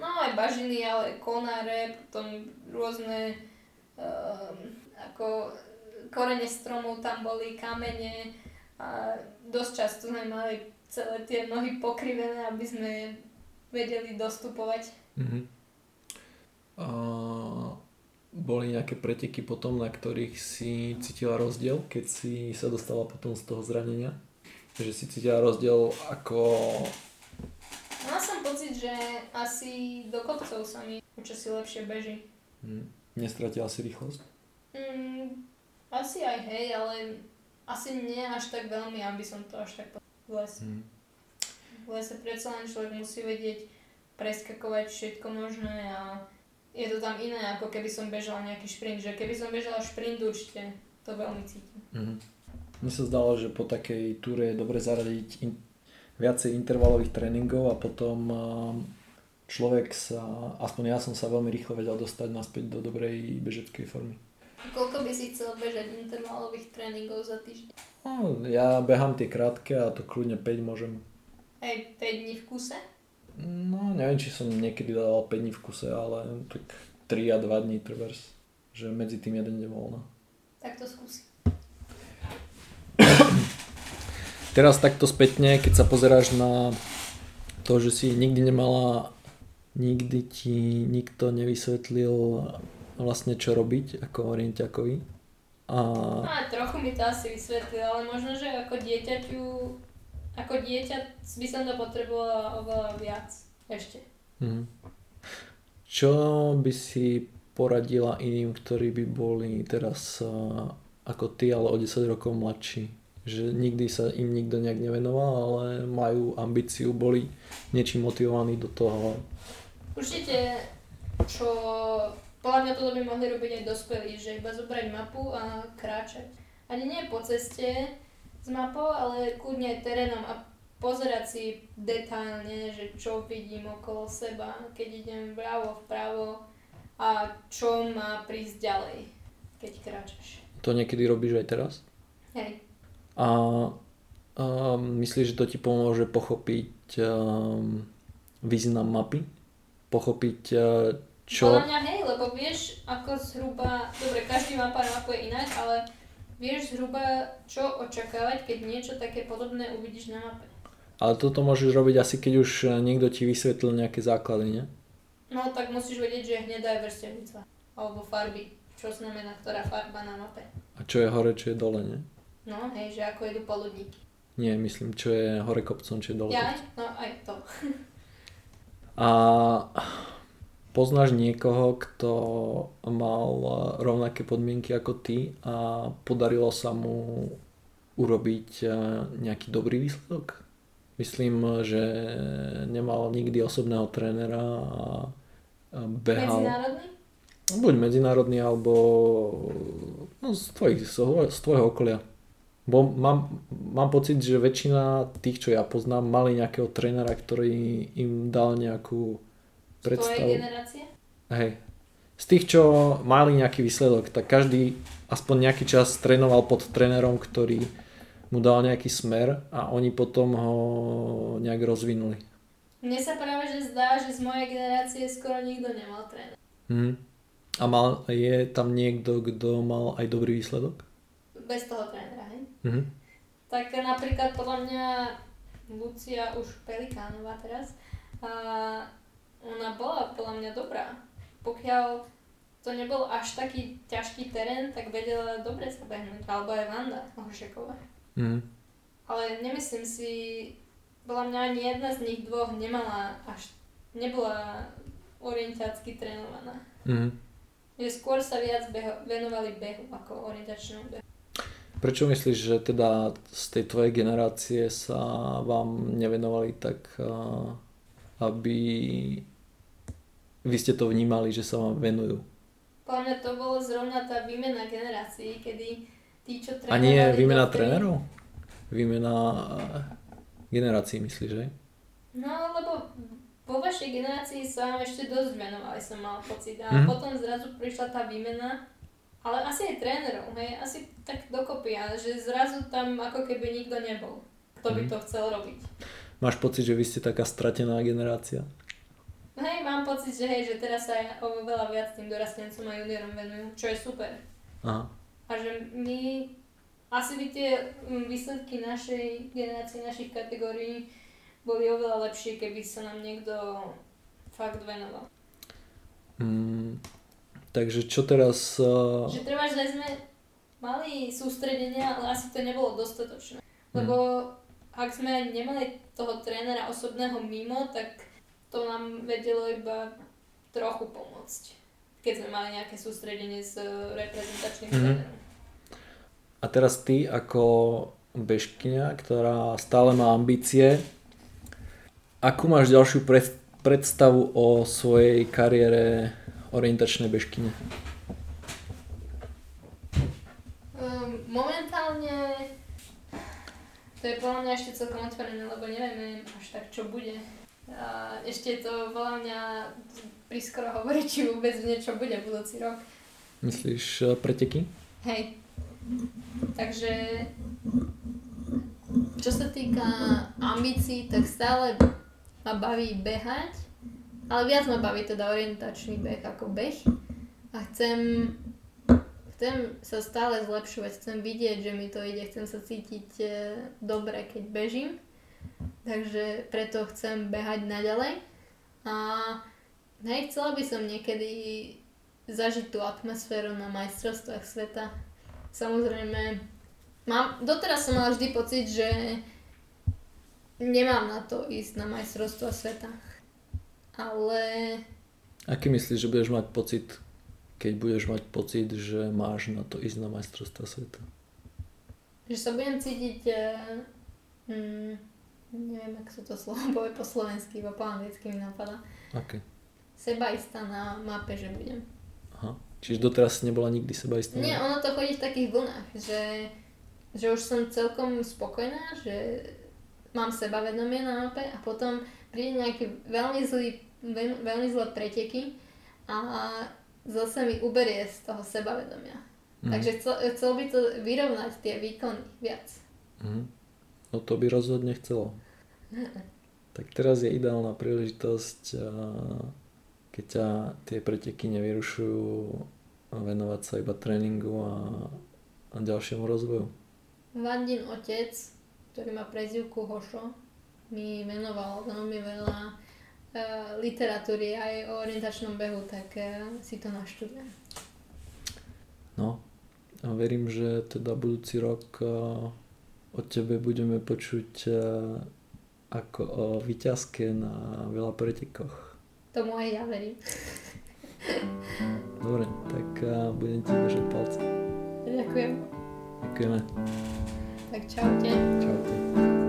B: No aj bažiny, ale konáre, potom rôzne um, ako korene stromov tam boli, kamene a dosť často sme mali celé tie nohy pokrivené, aby sme vedeli dostupovať.
A: Mhm. A boli nejaké preteky potom, na ktorých si cítila rozdiel, keď si sa dostala potom z toho zranenia? Že si cítila rozdiel ako...
B: Mala som pocit, že asi do kopcov sa mi počasí lepšie beží.
A: Hm, nestratila si rýchlosť?
B: Mm, asi aj hej, ale asi nie až tak veľmi, aby som to až tak v lese.
A: Hm.
B: V lese predsa len človek musí vedieť preskakovať všetko možné a je to tam iné, ako keby som bežala nejaký šprint, že keby som bežala šprint určite to veľmi cítim.
A: Mhm. Mne sa zdalo, že po takej túre je dobre zaradiť in, viacej intervalových tréningov a potom a, človek sa, aspoň ja som sa veľmi rýchlo vedel dostať naspäť do dobrej bežeckej formy.
B: Koľko by si chcel bežať intervalových tréningov za týždeň?
A: No, ja behám tie krátke a to kľudne 5 môžem.
B: Aj 5 dní v kuse?
A: No, neviem, či som niekedy dal 5 dní v kuse, ale tak 3 a 2 dní trebárs. Že medzi tým jeden deň voľno.
B: Tak to skúsi.
A: Teraz takto spätne, keď sa pozeráš na to, že si nikdy nemala, nikdy ti nikto nevysvetlil vlastne čo robiť ako orientiakovi A...
B: A trochu mi to asi vysvetlil, ale možno, že ako dieťaťu, ako dieťa by som to potrebovala oveľa viac ešte.
A: Mhm. Čo by si poradila iným, ktorí by boli teraz uh, ako ty, ale o 10 rokov mladší? Že nikdy sa im nikto nejak nevenoval, ale majú ambíciu, boli niečím motivovaní do toho.
B: Určite, čo podľa mňa toto by mohli robiť aj dospelí, že iba zobrať mapu a kráčať. Ani nie po ceste s mapou, ale kľudne aj terénom a pozerať si detálne, že čo vidím okolo seba, keď idem vľavo, vpravo a čo má prísť ďalej, keď kráčaš.
A: To niekedy robíš aj teraz?
B: Hej.
A: A, a myslíš, že to ti pomôže pochopiť um, význam mapy? Pochopiť uh, čo?
B: Podľa mňa hej, lebo vieš ako zhruba, dobre, každý mapa mapuje inak, ale vieš zhruba čo očakávať, keď niečo také podobné uvidíš na mape.
A: Ale toto môžeš robiť asi, keď už eh, niekto ti vysvetlil nejaké základy, nie?
B: No tak musíš vedieť, že hnedá je vrstenica. Alebo farby. Čo znamená ktorá farba na mape.
A: A čo je hore, čo je dole, nie?
B: No hej, že ako idú poludníky.
A: Nie, myslím, čo je hore kopcom, čo je dole.
B: Ja? No aj to.
A: A poznáš niekoho, kto mal rovnaké podmienky ako ty a podarilo sa mu urobiť eh, nejaký dobrý výsledok? Myslím, že nemal nikdy osobného trénera a behal...
B: Medzinárodný?
A: Buď medzinárodný, alebo no, z, tvojich, z tvojho okolia. Bo mám, mám pocit, že väčšina tých, čo ja poznám, mali nejakého trénera, ktorý im dal nejakú predstavu.
B: Generácie?
A: Hej. Z tých, čo mali nejaký výsledok, tak každý aspoň nejaký čas trénoval pod trénerom, ktorý mu dal nejaký smer a oni potom ho nejak rozvinuli.
B: Mne sa práve že zdá, že z mojej generácie skoro nikto nemal tréner.
A: Mhm. A mal, je tam niekto, kto mal aj dobrý výsledok?
B: Bez toho trénera, hej?
A: Mhm.
B: Tak napríklad podľa mňa Lucia už Pelikánová teraz, a ona bola podľa mňa dobrá. Pokiaľ to nebol až taký ťažký terén, tak vedela dobre sa behnúť. Alebo aj Vanda Hošeková.
A: Mhm.
B: Ale nemyslím si, podľa mňa ani jedna z nich dvoch nemala až, nebola orientácky trénovaná.
A: Mhm.
B: Že skôr sa viac beho, venovali behu ako orientačnému behu.
A: Prečo myslíš, že teda z tej tvojej generácie sa vám nevenovali tak, a, aby vy ste to vnímali, že sa vám venujú?
B: Podľa mňa to bolo zrovna tá výmena generácií, kedy tí, čo
A: A nie
B: trénovali
A: výmena
B: dovtedy-
A: trénerov? Výmena generácií myslíš, že?
B: No, lebo vo vašej generácii sa vám ešte dosť venovali, som mal pocit. A
A: Mhm.
B: potom zrazu prišla tá výmena, ale asi aj trénerov, hej, asi tak dokopy, ale že zrazu tam ako keby nikto nebol, kto by
A: Mhm.
B: to chcel robiť.
A: Máš pocit, že vy ste taká stratená generácia?
B: Hej, mám pocit, že hej, že teraz sa oveľa viac tým dorastencom a juniorom venujú, čo je super.
A: Aha.
B: A že my, asi by tie mm, výsledky našej generácie, našich kategórií boli oveľa lepšie, keby sa nám niekto fakt venoval.
A: Mm, takže čo teraz... Uh,
B: Že treba, že sme mali sústredenia, ale asi to nebolo dostatočné. Lebo ak sme nemali toho trénera osobného mimo, tak to nám vedelo iba trochu pomôcť. Keď sme mali nejaké sústredenie s eh, reprezentačným
A: Mhm.
B: trénerom.
A: A teraz ty ako bežkyňa, ktorá stále má ambície, akú máš ďalšiu pred, predstavu o svojej kariére orientačnej bežkyne?
B: Um, momentálne to je podľa mňa ešte celkom otvorené, lebo nevieme až tak, čo bude. A ešte to podľa mňa priskoro hovoriť, či vôbec niečo bude budúci rok.
A: Myslíš eh, preteky?
B: Hej. Takže čo sa týka ambícií, tak stále ma baví behať, ale viac ma baví teda orientačný beh ako beh. A chcem, chcem sa stále zlepšovať, chcem vidieť, že mi to ide, chcem sa cítiť e, dobre, keď bežím. Takže preto chcem behať naďalej. A hej, chcela by som niekedy zažiť tú atmosféru na majstrovstvách sveta samozrejme, mám, doteraz som mala vždy pocit, že nemám na to ísť na majstrovstvo sveta. Ale...
A: Aký myslíš, že budeš mať pocit, keď budeš mať pocit, že máš na to ísť na majstrovstvo sveta?
B: Že sa budem cítiť... Uh, mm, neviem, ak sa to slovo povie po slovensky, iba po anglicky mi napadá.
A: Aké?
B: Sebaistá na mape, že budem.
A: Aha. Čiže doteraz nebola nikdy sebaistá?
B: Nie, ono to chodí v takých vlnách, že, že už som celkom spokojná, že mám sebavedomie na mape a potom príde nejaký veľmi zlý, veľ, veľmi zlé preteky a zase mi uberie z toho sebavedomia. Mm. Takže chcel, chcel by to vyrovnať tie výkony viac.
A: Mm. No to by rozhodne chcelo. tak teraz je ideálna príležitosť, keď ťa tie preteky nevyrušujú, venovať sa iba tréningu a, a ďalšiemu rozvoju.
B: Vandin otec ktorý má prezivku Hošo, mi venoval veľmi veľa uh, literatúry aj o orientačnom behu, tak uh, si to naštudujem.
A: No, a verím, že teda budúci rok od tebe budeme počuť uh, ako o vyťazke na veľa pretekoch.
B: Tomu aj ja verím.
A: Dobre, tak uh, budem ti držať palce.
B: Ďakujem.
A: Ďakujeme.
B: Tak čaute.
A: Čaute.